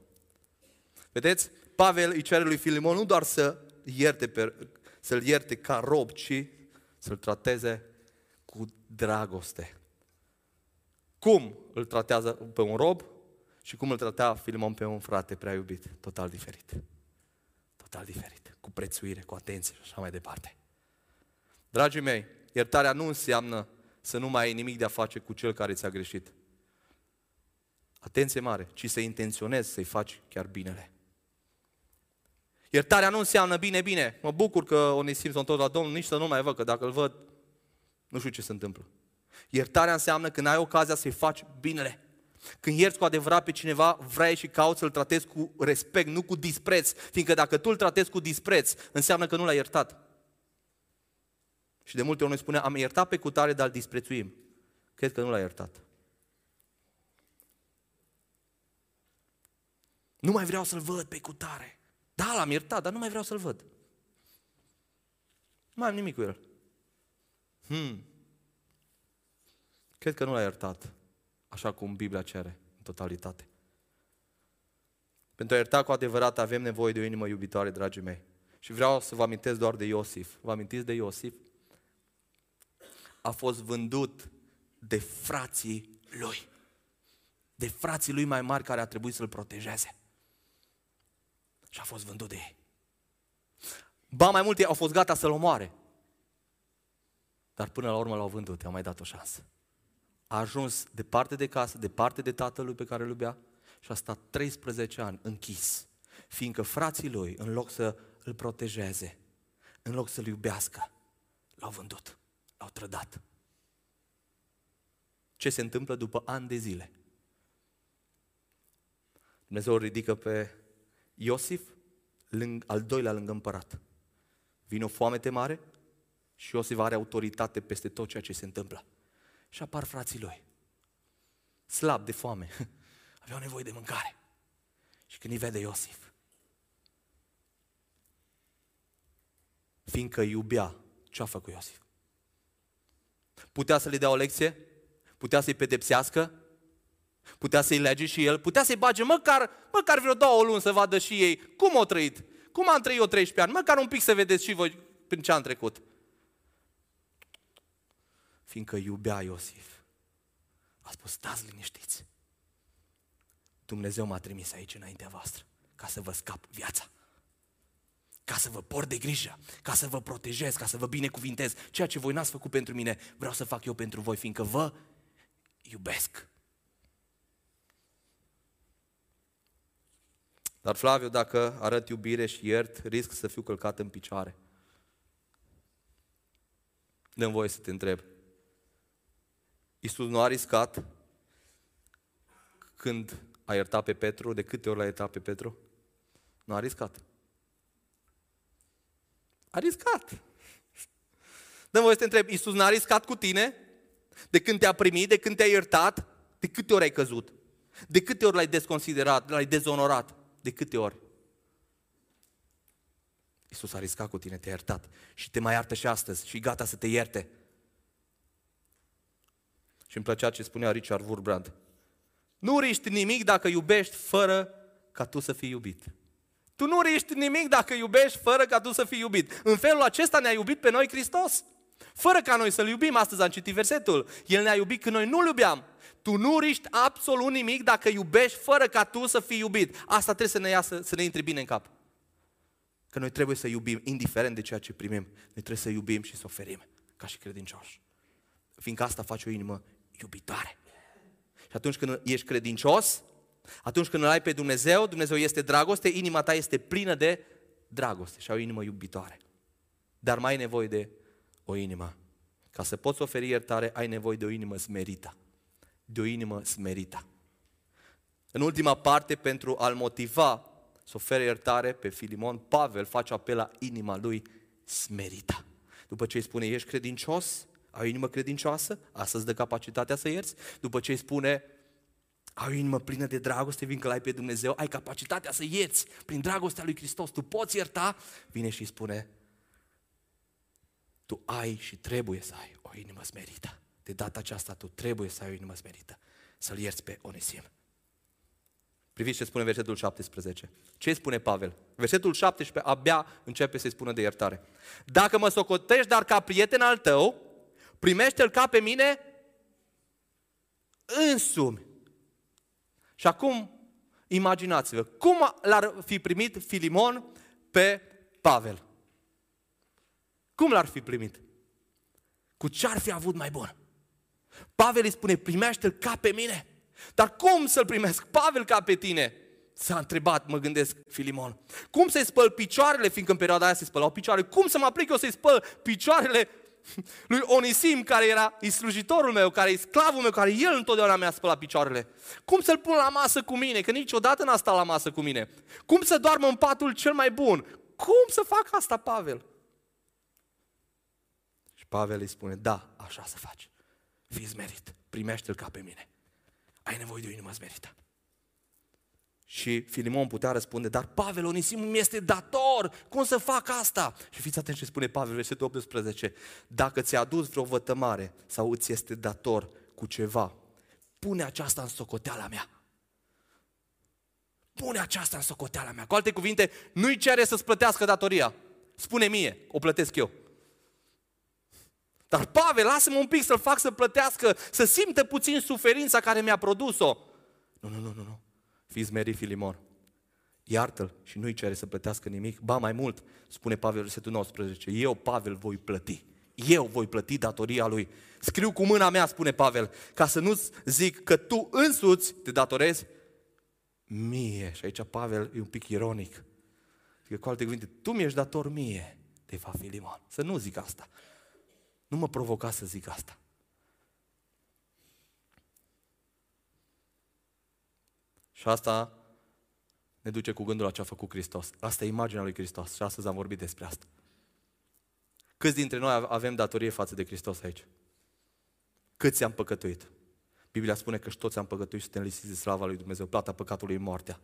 Vedeți? Pavel îi cere lui Filimon nu doar să ierte pe, să-l ierte ca rob, ci să-l trateze cu dragoste. Cum îl tratează pe un rob și cum îl tratea Filimon pe un frate prea iubit? Total diferit. Total diferit. Cu prețuire, cu atenție și așa mai departe. Dragii mei, iertarea nu înseamnă să nu mai ai nimic de a face cu cel care ți-a greșit. Atenție mare, ci să intenționezi să-i faci chiar binele. Iertarea nu înseamnă bine, bine, mă bucur că Onisim sunt tot la Domnul, nici să nu mai văd, că dacă îl văd, nu știu ce se întâmplă. Iertarea înseamnă când ai ocazia să-i faci binele. Când ierți cu adevărat pe cineva, vrei și cauți să-l tratezi cu respect, nu cu dispreț. Fiindcă dacă tu îl tratezi cu dispreț, înseamnă că nu l-ai iertat. Și de multe ori noi spune, am iertat pe cutare, dar îl disprețuim. Cred că nu l-ai iertat. Nu mai vreau să-l văd pe cutare. Da, l-am iertat, dar nu mai vreau să-l văd. Nu mai am nimic cu el. Hmm. Cred că nu l-a iertat, așa cum Biblia cere, în totalitate. Pentru a ierta cu adevărat avem nevoie de o inimă iubitoare, dragii mei. Și vreau să vă amintesc doar de Iosif. Vă amintiți de Iosif? A fost vândut de frații lui. De frații lui mai mari care a trebuit să-l protejeze și a fost vândut de ei. Ba mai multe au fost gata să-l omoare. Dar până la urmă l-au vândut, i-au mai dat o șansă. A ajuns departe de casă, departe de tatălui pe care îl iubea și a stat 13 ani închis, fiindcă frații lui, în loc să îl protejeze, în loc să-l iubească, l-au vândut, l-au trădat. Ce se întâmplă după ani de zile? Dumnezeu îl ridică pe Iosif, al doilea lângă împărat. Vine o foamete mare și Iosif are autoritate peste tot ceea ce se întâmplă. Și apar frații lui, slab de foame, [laughs] aveau nevoie de mâncare. Și când îi vede Iosif, fiindcă iubea, ce a făcut Iosif? Putea să le dea o lecție? Putea să-i pedepsească? Putea să-i lege și el? Putea să-i bage măcar, măcar vreo două luni să vadă și ei cum au trăit? Cum am trăit eu 13 ani? Măcar un pic să vedeți și voi prin ce am trecut. Fiindcă iubea Iosif, a spus, stați liniștiți. Dumnezeu m-a trimis aici înaintea voastră ca să vă scap viața. Ca să vă port de grijă, ca să vă protejez, ca să vă binecuvintez. Ceea ce voi n-ați făcut pentru mine, vreau să fac eu pentru voi, fiindcă vă iubesc. Dar Flaviu, dacă arăt iubire și iert, risc să fiu călcat în picioare. Dăm voie să te întreb. Iisus nu a riscat când a iertat pe Petru, de câte ori l-a iertat pe Petru? Nu a riscat. A riscat. Dăm voie să te întreb, Iisus n-a riscat cu tine? De când te-a primit, de când te-a iertat? De câte ori ai căzut? De câte ori l-ai desconsiderat, l-ai dezonorat? De câte ori? Iisus a riscat cu tine, te-a iertat și te mai iartă și astăzi și gata să te ierte. Și îmi plăcea ce spunea Richard Wurbrand. Nu riști nimic dacă iubești fără ca tu să fii iubit. Tu nu riști nimic dacă iubești fără ca tu să fii iubit. În felul acesta ne-a iubit pe noi Hristos. Fără ca noi să-L iubim, astăzi am citit versetul. El ne-a iubit când noi nu-L iubeam. Tu nu riști absolut nimic dacă iubești fără ca tu să fii iubit. Asta trebuie să ne iasă, să ne intre bine în cap. Că noi trebuie să iubim, indiferent de ceea ce primim. Noi trebuie să iubim și să oferim, ca și credincioși. Fiindcă asta face o inimă iubitoare. Și atunci când ești credincios, atunci când îl ai pe Dumnezeu, Dumnezeu este dragoste, inima ta este plină de dragoste și ai o inimă iubitoare. Dar mai ai nevoie de o inimă. Ca să poți oferi iertare, ai nevoie de o inimă smerită. De o inimă smerită. În ultima parte, pentru a-l motiva să ofere iertare pe Filimon, Pavel face apel la inima lui smerită. După ce îi spune, ești credincios, ai o inimă credincioasă, asta îți dă capacitatea să ierți. După ce îi spune, ai o inimă plină de dragoste, fiindcă l-ai pe Dumnezeu, ai capacitatea să ierți prin dragostea lui Hristos, tu poți ierta, vine și îi spune, tu ai și trebuie să ai o inimă smerită. De data aceasta tu trebuie să ai o inimă smerită, să-l ierți pe Onisim. Priviți ce spune versetul 17. Ce spune Pavel? Versetul 17 abia începe să-i spună de iertare. Dacă mă socotești, dar ca prieten al tău, primește-l ca pe mine însumi. Și acum, imaginați-vă, cum l-ar fi primit Filimon pe Pavel? Cum l-ar fi primit? Cu ce ar fi avut mai bun? Pavel îi spune, primește-l ca pe mine. Dar cum să-l primesc? Pavel ca pe tine. S-a întrebat, mă gândesc, Filimon. Cum să-i spăl picioarele, fiindcă în perioada aia se spălau picioarele, cum să mă aplic eu să-i spăl picioarele [laughs] lui Onisim, care era slujitorul meu, care e sclavul meu, care el întotdeauna mi-a spălat picioarele. Cum să-l pun la masă cu mine, că niciodată n-a stat la masă cu mine. Cum să doarmă în patul cel mai bun? Cum să fac asta, Pavel? Și Pavel îi spune, da, așa să faci. Fii zmerit, primește-l ca pe mine. Ai nevoie de o inimă zmerită. Și Filimon putea răspunde, dar Pavel Onisim mi este dator, cum să fac asta? Și fiți atenți ce spune Pavel, versetul 18, dacă ți-a adus vreo vătămare sau îți este dator cu ceva, pune aceasta în socoteala mea. Pune aceasta în socoteala mea. Cu alte cuvinte, nu-i cere să-ți plătească datoria. Spune mie, o plătesc eu. Dar Pavel, lasă-mă un pic să-l fac să plătească, să simtă puțin suferința care mi-a produs-o. Nu, nu, nu, nu, nu. Fiți meri Filimon. Iartă-l și nu-i cere să plătească nimic. Ba mai mult, spune Pavel, versetul 19, eu, Pavel, voi plăti. Eu voi plăti datoria lui. Scriu cu mâna mea, spune Pavel, ca să nu zic că tu însuți te datorezi, mie. Și aici Pavel e un pic ironic. Că cu alte cuvinte, tu mi-ești dator mie, de fapt, Filimon. Să nu zic asta. Nu mă provoca să zic asta. Și asta ne duce cu gândul la ce a făcut Hristos. Asta e imaginea lui Hristos și astăzi am vorbit despre asta. Câți dintre noi avem datorie față de Hristos aici? Câți am păcătuit? Biblia spune că și toți am păcătuit și suntem lisiți de slava lui Dumnezeu, plata păcatului moartea.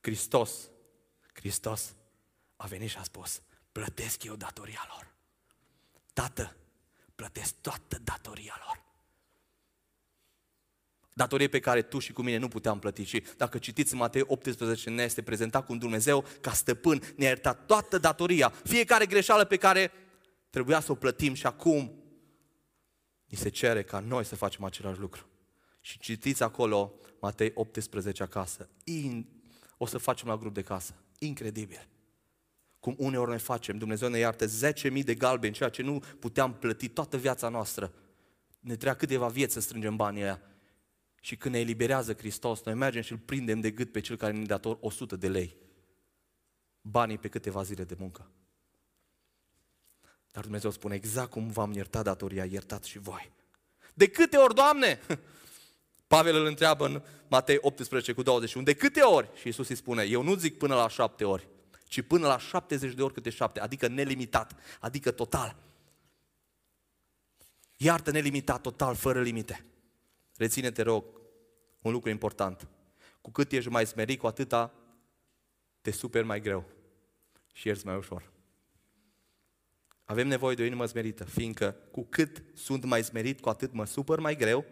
Hristos, Hristos a venit și a spus, plătesc eu datoria lor. Tată, plătesc toată datoria lor. Datorie pe care tu și cu mine nu puteam plăti. Și dacă citiți în Matei 18, ne este prezentat cum Dumnezeu, ca stăpân, ne-a iertat toată datoria. Fiecare greșeală pe care trebuia să o plătim și acum ni se cere ca noi să facem același lucru. Și citiți acolo Matei 18 acasă. In, o să facem la grup de casă. Incredibil. Cum uneori ne facem. Dumnezeu ne iartă 10.000 de galbeni, ceea ce nu puteam plăti toată viața noastră. Ne trebuia câteva vieți să strângem banii aia. Și când ne eliberează Hristos, noi mergem și îl prindem de gât pe cel care ne dator 100 de lei. Banii pe câteva zile de muncă. Dar Dumnezeu spune, exact cum v-am iertat datoria, iertat și voi. De câte ori, Doamne? [laughs] Pavel îl întreabă în Matei 18 cu 21. De câte ori? Și Iisus îi spune, eu nu zic până la șapte ori, ci până la 70 de ori câte șapte, adică nelimitat, adică total. Iartă nelimitat, total, fără limite. Reține, te rog, un lucru important. Cu cât ești mai smerit, cu atâta te super mai greu și ierți mai ușor. Avem nevoie de o inimă smerită, fiindcă cu cât sunt mai smerit, cu atât mă supăr mai greu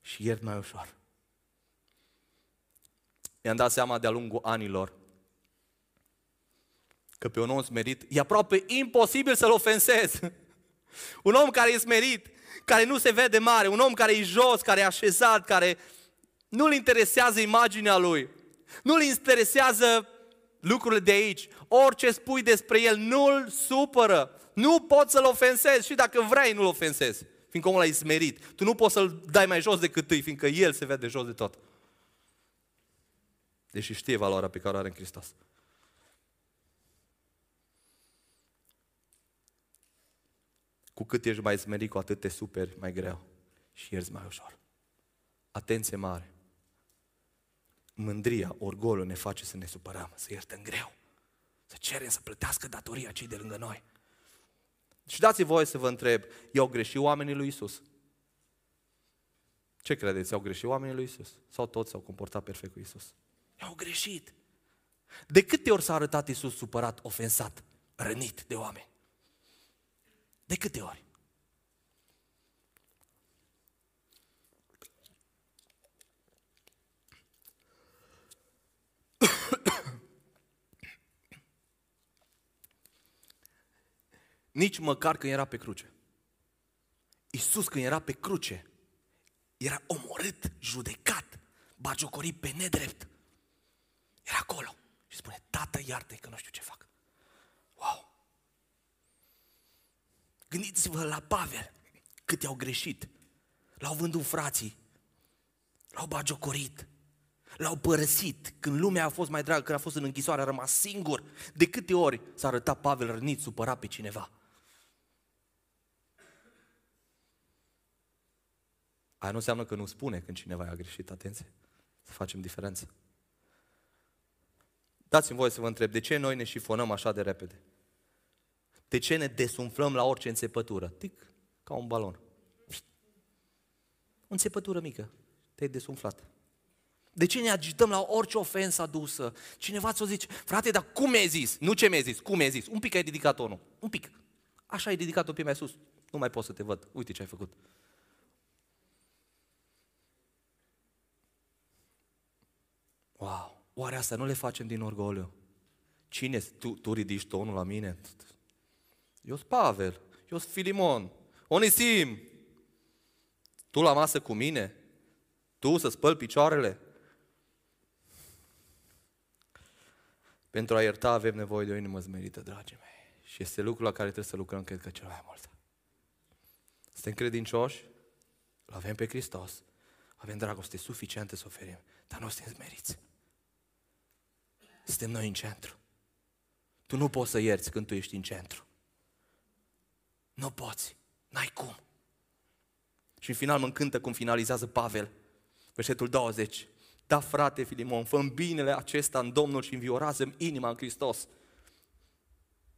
și iert mai ușor. Mi-am dat seama de-a lungul anilor că pe un om smerit e aproape imposibil să-l ofensez. [laughs] Un om care e smerit, care nu se vede mare, un om care e jos, care e așezat, care nu-l interesează imaginea lui, nu-l interesează lucrurile de aici. Orice spui despre el nu-l supără. Nu poți să-l ofensezi și dacă vrei nu-l ofensezi, fiindcă omul e smerit. Tu nu poți să-l dai mai jos decât îi, fiindcă el se vede jos de tot. Deși știe valoarea pe care o are în Hristos. Cu cât ești mai smerit, cu atât te superi mai greu și ierzi mai ușor. Atenție mare! Mândria, orgolul ne face să ne supărăm, să iertăm greu, să cerem să plătească datoria cei de lângă noi. Și dați-mi voie să vă întreb, i-au greșit oamenii lui Isus? Ce credeți? Au greșit oamenii lui Isus? Sau toți s-au comportat perfect cu Isus? I-au greșit. De câte ori s-a arătat Isus supărat, ofensat, rănit de oameni? De câte ori? [coughs] Nici măcar când era pe cruce. Iisus când era pe cruce, era omorât, judecat, bagiocorit pe nedrept. Era acolo. Și spune, tată, iartă că nu știu ce fac. Wow! Gândiți-vă la Pavel, cât i-au greșit. L-au vândut frații, l-au bagiocorit, l-au părăsit. Când lumea a fost mai dragă, când a fost în închisoare, a rămas singur. De câte ori s-a arătat Pavel rănit, supărat pe cineva? Aia nu înseamnă că nu spune când cineva a greșit, atenție, să facem diferență. Dați-mi voie să vă întreb, de ce noi ne șifonăm așa de repede? De ce ne desumflăm la orice înțepătură? Tic, ca un balon. O înțepătură mică, te-ai desumflat. De ce ne agităm la orice ofensă adusă? Cineva ți-o zice, frate, dar cum mi-ai zis? Nu ce mi-ai zis, cum mi-ai zis? Un pic ai ridicat tonul, un pic. Așa ai ridicat-o pe mai sus. Nu mai pot să te văd. Uite ce ai făcut. Wow, oare asta nu le facem din orgoliu? Cine, tu, tu ridici tonul la mine? Eu sunt Pavel, eu sunt Filimon, Onisim. Tu la masă cu mine? Tu să spăl picioarele? Pentru a ierta avem nevoie de o inimă zmerită, dragii mei. Și este lucrul la care trebuie să lucrăm, cred că cel mai mult. Suntem credincioși, îl avem pe Hristos, avem dragoste suficientă să oferim. dar nu suntem smeriți. Suntem noi în centru. Tu nu poți să ierți când tu ești în centru. Nu poți. N-ai cum. Și în final mă încântă cum finalizează Pavel. Versetul 20. Da, frate Filimon, fă binele acesta în Domnul și înviorează inima în Hristos.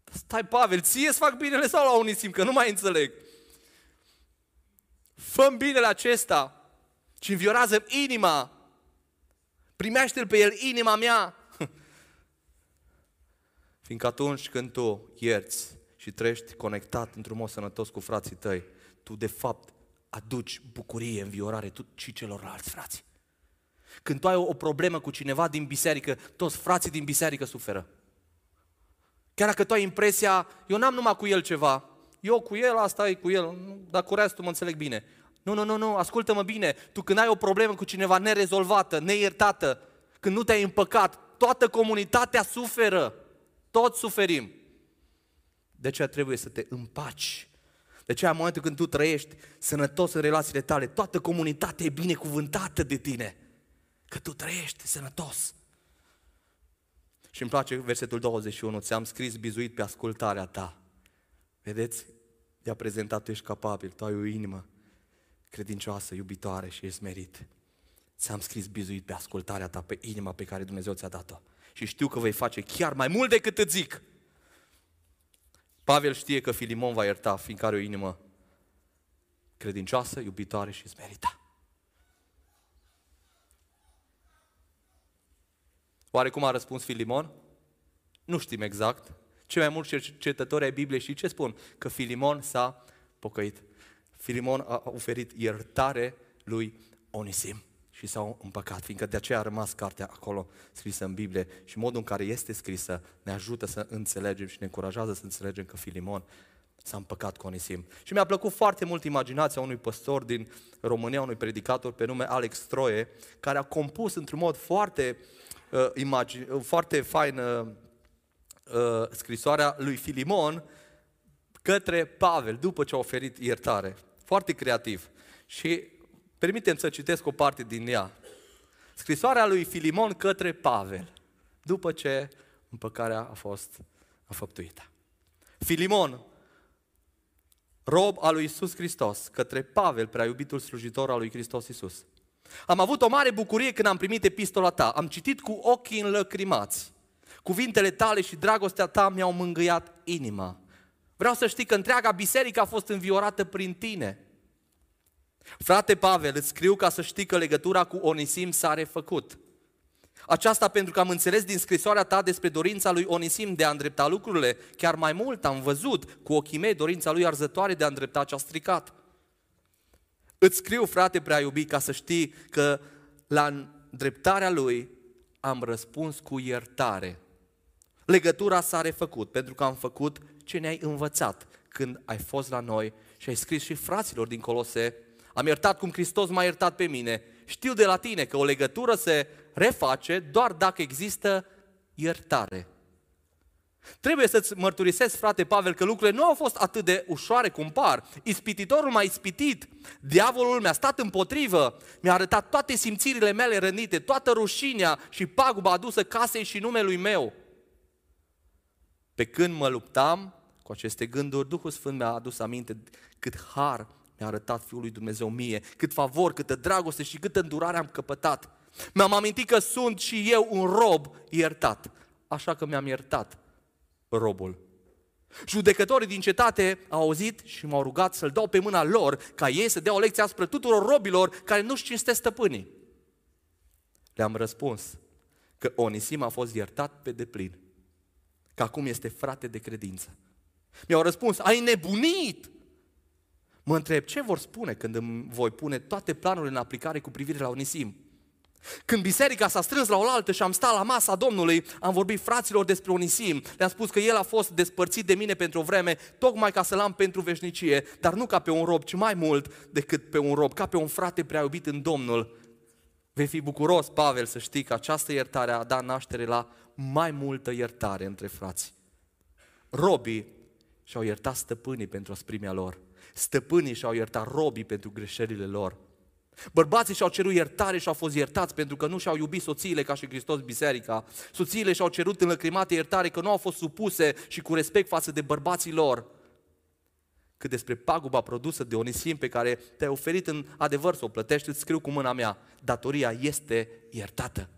Stai, Pavel, ție să fac binele sau la Onisim, că nu mai înțeleg. fă binele acesta și înviorează inima. Primește-l pe el, inima mea. [laughs] Fiindcă atunci când tu ierți și trăiești conectat într-un mod sănătos cu frații tăi, tu de fapt aduci bucurie, înviorare tu și celorlalți frați. Când tu ai o problemă cu cineva din biserică, toți frații din biserică suferă. Chiar dacă tu ai impresia, eu n-am numai cu el ceva, eu cu el, asta e cu el, dar cu restul mă înțeleg bine. Nu, nu, nu, nu, ascultă-mă bine. Tu când ai o problemă cu cineva nerezolvată, neiertată, când nu te-ai împăcat, toată comunitatea suferă. Toți suferim. De aceea trebuie să te împaci. De aceea în momentul când tu trăiești sănătos în relațiile tale, toată comunitatea e binecuvântată de tine. Că tu trăiești sănătos. Și îmi place versetul 21, ți-am scris bizuit pe ascultarea ta. Vedeți? I-a prezentat, tu ești capabil, tu ai o inimă credincioasă, iubitoare și ești merit. Ți-am scris bizuit pe ascultarea ta, pe inima pe care Dumnezeu ți-a dat-o. Și știu că vei face chiar mai mult decât îți zic. Pavel știe că Filimon va ierta, fiindcă are o inimă credincioasă, iubitoare și smerită. Oare cum a răspuns Filimon? Nu știm exact. Cei mai mulți cercetători ai Bibliei și ce spun? Că Filimon s-a pocăit. Filimon a oferit iertare lui Onisim și s-au împăcat, fiindcă de aceea a rămas cartea acolo scrisă în Biblie și modul în care este scrisă ne ajută să înțelegem și ne încurajează să înțelegem că Filimon s-a împăcat cu Onisim. Și mi-a plăcut foarte mult imaginația unui păstor din România, unui predicator pe nume Alex Troie, care a compus într-un mod foarte, uh, imagine, uh, foarte fain uh, uh, scrisoarea lui Filimon către Pavel, după ce a oferit iertare. Foarte creativ. Și Permitem să citesc o parte din ea. Scrisoarea lui Filimon către Pavel, după ce împăcarea a fost afăptuită. Filimon, rob al lui Isus Hristos, către Pavel, prea iubitul slujitor al lui Hristos Isus. Am avut o mare bucurie când am primit epistola ta. Am citit cu ochii înlăcrimați. Cuvintele tale și dragostea ta mi-au mângâiat inima. Vreau să știi că întreaga biserică a fost înviorată prin tine. Frate Pavel, îți scriu ca să știi că legătura cu Onisim s-a refăcut. Aceasta pentru că am înțeles din scrisoarea ta despre dorința lui Onisim de a îndrepta lucrurile. Chiar mai mult am văzut cu ochii mei dorința lui arzătoare de a îndrepta ce a stricat. Îți scriu, frate prea iubit, ca să știi că la îndreptarea lui am răspuns cu iertare. Legătura s-a refăcut pentru că am făcut ce ne-ai învățat când ai fost la noi și ai scris și fraților din Colose am iertat cum Hristos m-a iertat pe mine. Știu de la tine că o legătură se reface doar dacă există iertare. Trebuie să-ți mărturisesc, frate Pavel, că lucrurile nu au fost atât de ușoare cum par. Ispititorul m-a ispitit, diavolul mi-a stat împotrivă, mi-a arătat toate simțirile mele rănite, toată rușinea și paguba adusă casei și numelui meu. Pe când mă luptam cu aceste gânduri, Duhul Sfânt mi-a adus aminte cât har mi-a arătat Fiul lui Dumnezeu mie, cât favor, câtă dragoste și câtă îndurare am căpătat. Mi-am amintit că sunt și eu un rob iertat, așa că mi-am iertat robul. Judecătorii din cetate au auzit și m-au rugat să-l dau pe mâna lor, ca ei să dea o lecție asupra tuturor robilor care nu-și cinstesc stăpânii. Le-am răspuns că Onisim a fost iertat pe deplin, că acum este frate de credință. Mi-au răspuns, ai nebunit! Mă întreb, ce vor spune când îmi voi pune toate planurile în aplicare cu privire la Onisim? Când biserica s-a strâns la oaltă și am stat la masa Domnului, am vorbit fraților despre Onisim. Le-am spus că el a fost despărțit de mine pentru o vreme, tocmai ca să-l am pentru veșnicie, dar nu ca pe un rob, ci mai mult decât pe un rob, ca pe un frate prea iubit în Domnul. Vei fi bucuros, Pavel, să știi că această iertare a dat naștere la mai multă iertare între frați. Robii și-au iertat stăpânii pentru sprimea lor. Stăpânii și-au iertat robii pentru greșelile lor. Bărbații și-au cerut iertare și au fost iertați pentru că nu și-au iubit soțiile ca și Hristos biserica. Soțiile și-au cerut înlăcrimate iertare că nu au fost supuse și cu respect față de bărbații lor. Cât despre paguba produsă de Onisim pe care te-ai oferit în adevăr să o plătești, îți scriu cu mâna mea. Datoria este iertată.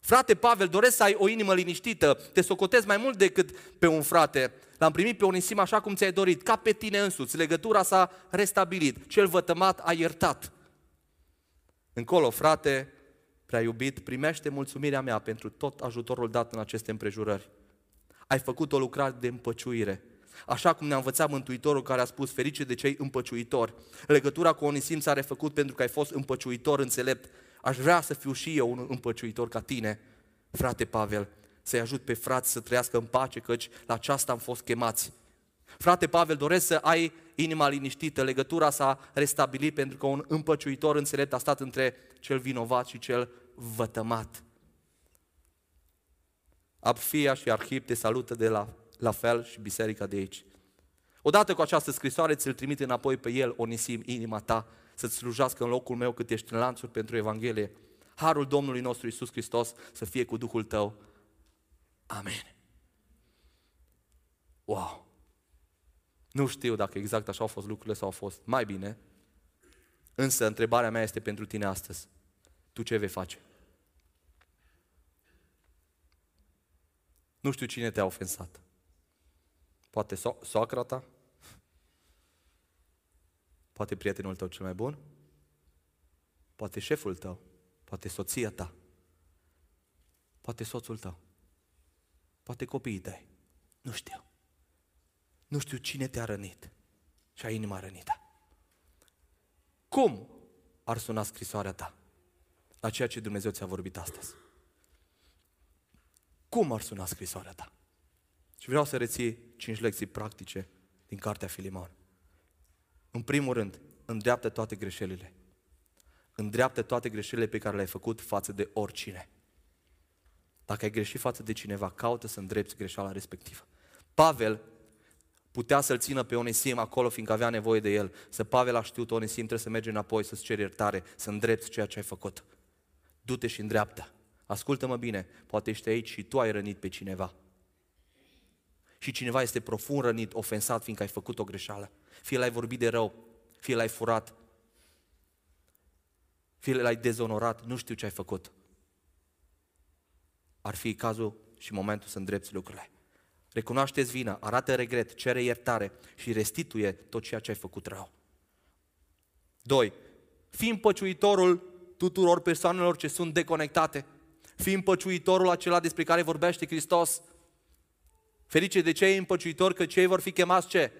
Frate Pavel, doresc să ai o inimă liniștită, te socotezi mai mult decât pe un frate. L-am primit pe Onisim așa cum ți-ai dorit, ca pe tine însuți. Legătura s-a restabilit. Cel vătămat a iertat. Încolo, frate, prea iubit, primește mulțumirea mea pentru tot ajutorul dat în aceste împrejurări. Ai făcut o lucrare de împăciuire. Așa cum ne-a învățat Mântuitorul care a spus ferice de cei împăciuitori. Legătura cu Onisim s-a refăcut pentru că ai fost împăciuitor înțelept. Aș vrea să fiu și eu un împăciuitor ca tine, frate Pavel, să-i ajut pe frați să trăiască în pace, căci la aceasta am fost chemați. Frate Pavel, doresc să ai inima liniștită, legătura s-a restabilit pentru că un împăciuitor înțelept a stat între cel vinovat și cel vătămat. Abfia și Arhip te salută de la, la fel și biserica de aici. Odată cu această scrisoare ți-l trimite înapoi pe el, Onisim, inima ta, să-ți slujească în locul meu cât ești în lanțuri pentru Evanghelie. Harul Domnului nostru Isus Hristos să fie cu Duhul tău. Amen. Wow! Nu știu dacă exact așa au fost lucrurile sau au fost mai bine, însă întrebarea mea este pentru tine astăzi. Tu ce vei face? Nu știu cine te-a ofensat. Poate so- soacra ta? Poate prietenul tău cel mai bun? Poate șeful tău? Poate soția ta? Poate soțul tău? Poate copiii tăi? Nu știu. Nu știu cine te-a rănit și ai inima rănită. Cum ar suna scrisoarea ta la ceea ce Dumnezeu ți-a vorbit astăzi? Cum ar suna scrisoarea ta? Și vreau să reții cinci lecții practice din cartea Filimon. În primul rând, îndreaptă toate greșelile. Îndreaptă toate greșelile pe care le-ai făcut față de oricine. Dacă ai greșit față de cineva, caută să îndrepți greșeala respectivă. Pavel putea să-l țină pe Onesim acolo, fiindcă avea nevoie de el. Să Pavel a știut, Onesim, trebuie să mergi înapoi, să-ți ceri iertare, să îndrepți ceea ce ai făcut. Du-te și îndreaptă. Ascultă-mă bine, poate ești aici și tu ai rănit pe cineva. Și cineva este profund rănit, ofensat, fiindcă ai făcut o greșeală. Fie l-ai vorbit de rău, fie l-ai furat, fie l-ai dezonorat, nu știu ce ai făcut. Ar fi cazul și momentul să îndrepți lucrurile. Recunoaște-ți vina, arată regret, cere iertare și restituie tot ceea ce ai făcut rău. 2. Fii împăciuitorul tuturor persoanelor ce sunt deconectate. Fii împăciuitorul acela despre care vorbește Hristos. Ferice de cei împăciuitori că cei vor fi chemați ce?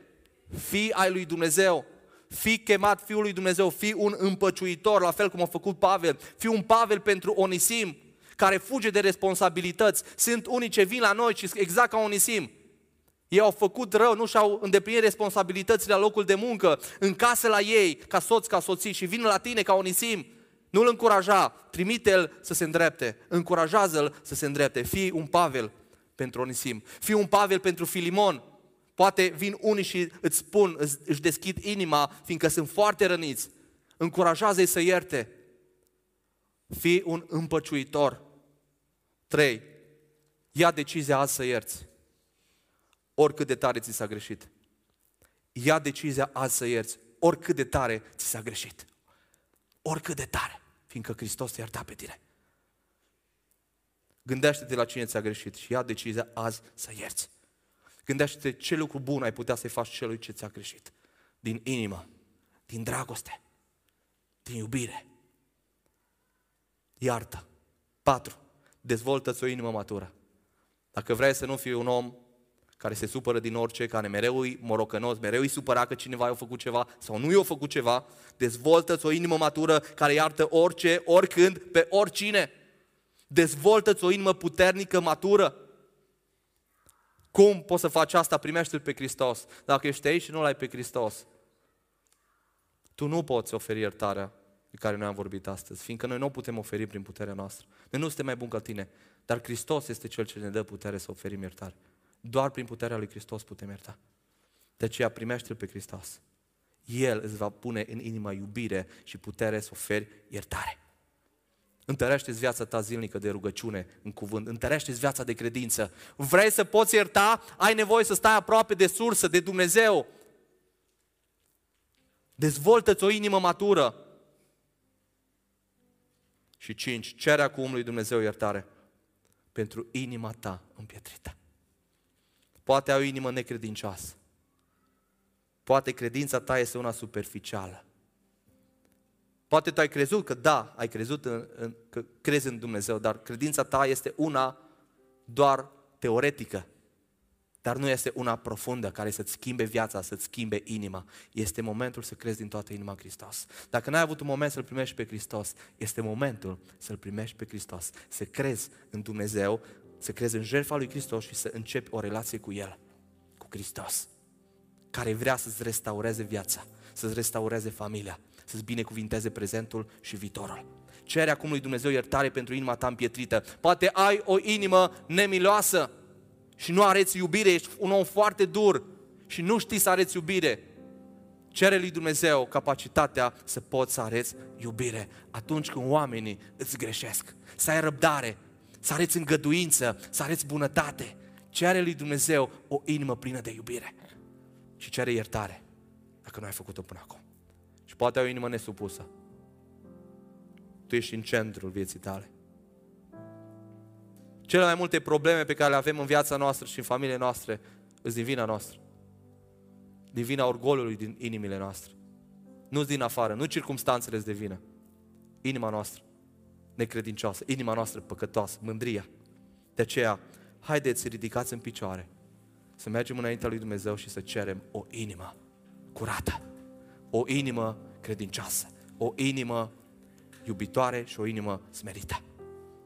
Fii ai lui Dumnezeu. Fii chemat Fiul lui Dumnezeu, fii un împăciuitor, la fel cum a făcut Pavel. Fii un Pavel pentru Onisim care fuge de responsabilități. Sunt unii ce vin la noi și exact ca Onisim. Ei au făcut rău, nu și-au îndeplinit responsabilitățile la locul de muncă, în casă la ei, ca soț, ca soții și vin la tine ca Onisim. Nu-l încuraja, trimite-l să se îndrepte, încurajează-l să se îndrepte. Fii un Pavel pentru Onisim, fii un Pavel pentru Filimon. Poate vin unii și îți spun, își deschid inima, fiindcă sunt foarte răniți. Încurajează-i să ierte. Fii un împăciuitor. 3. Ia decizia azi să ierți. Oricât de tare ți s-a greșit. Ia decizia azi să ierți. Oricât de tare ți s-a greșit. Oricât de tare. Fiindcă Hristos te ierta pe tine. Gândește-te la cine ți-a greșit și ia decizia azi să ierți. Gândește-te ce lucru bun ai putea să-i faci celui ce ți-a greșit. Din inimă, din dragoste, din iubire. Iartă. 4 dezvoltă-ți o inimă matură. Dacă vrei să nu fii un om care se supără din orice, care mereu e morocănos, mereu îi supăra că cineva i-a făcut ceva sau nu i-a făcut ceva, dezvoltă-ți o inimă matură care iartă orice, oricând, pe oricine. Dezvoltă-ți o inimă puternică, matură. Cum poți să faci asta? Primește-L pe Hristos. Dacă ești aici și nu l-ai pe Hristos, tu nu poți oferi iertarea de care noi am vorbit astăzi, fiindcă noi nu o putem oferi prin puterea noastră. Noi nu suntem mai buni ca tine, dar Hristos este Cel ce ne dă putere să oferim iertare. Doar prin puterea lui Hristos putem ierta. De aceea primește-L pe Hristos. El îți va pune în inima iubire și putere să oferi iertare. Întărește-ți viața ta zilnică de rugăciune în cuvânt. Întărește-ți viața de credință. Vrei să poți ierta? Ai nevoie să stai aproape de sursă, de Dumnezeu. Dezvoltă-ți o inimă matură. Și cinci, cere acum lui Dumnezeu iertare pentru inima ta împietrită. Poate ai o inimă necredincioasă. Poate credința ta este una superficială. Poate tu ai crezut că da, ai crezut în, în, că crezi în Dumnezeu, dar credința ta este una doar teoretică, dar nu este una profundă care să-ți schimbe viața, să-ți schimbe inima. Este momentul să crezi din toată inima în Hristos. Dacă n-ai avut un moment să-L primești pe Hristos, este momentul să-L primești pe Hristos, să crezi în Dumnezeu, să crezi în jertfa lui Hristos și să începi o relație cu El, cu Hristos, care vrea să-ți restaureze viața, să-ți restaureze familia, să-ți binecuvinteze prezentul și viitorul. Cere acum lui Dumnezeu iertare pentru inima ta împietrită. Poate ai o inimă nemiloasă și nu areți iubire, ești un om foarte dur și nu știi să areți iubire. Cere lui Dumnezeu capacitatea să poți să areți iubire atunci când oamenii îți greșesc. Să ai răbdare, să areți îngăduință, să areți bunătate. Cere lui Dumnezeu o inimă plină de iubire și cere iertare dacă nu ai făcut-o până acum. Și poate ai o inimă nesupusă. Tu ești în centrul vieții tale. Cele mai multe probleme pe care le avem în viața noastră și în familiile noastre sunt din vina noastră. Din vina orgolului din inimile noastre. Nu din afară, nu circumstanțele de vină. Inima noastră necredincioasă, inima noastră păcătoasă, mândria. De aceea, haideți, ridicați în picioare, să mergem înaintea lui Dumnezeu și să cerem o inimă curată, o inimă credincioasă, o inimă iubitoare și o inimă smerită.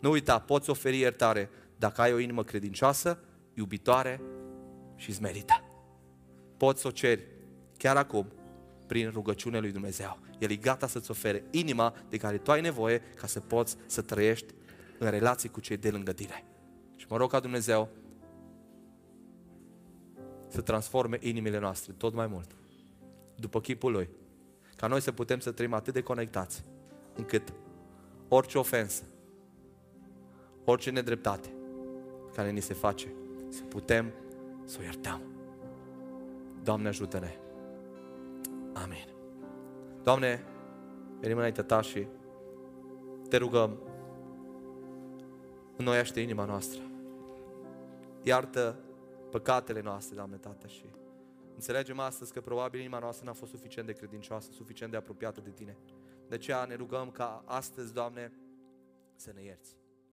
Nu uita, poți oferi iertare dacă ai o inimă credincioasă, iubitoare și smerită. Poți să o ceri chiar acum prin rugăciunea lui Dumnezeu. El e gata să-ți ofere inima de care tu ai nevoie ca să poți să trăiești în relații cu cei de lângă tine. Și mă rog ca Dumnezeu să transforme inimile noastre tot mai mult după chipul Lui. Ca noi să putem să trăim atât de conectați încât orice ofensă, orice nedreptate care ni se face, să putem să o iertăm. Doamne ajută-ne! Amin. Doamne, venim înaintea Ta și te rugăm, înnoiește inima noastră. Iartă păcatele noastre, Doamne Tată, și înțelegem astăzi că probabil inima noastră n-a fost suficient de credincioasă, suficient de apropiată de Tine. De aceea ne rugăm ca astăzi, Doamne, să ne ierți.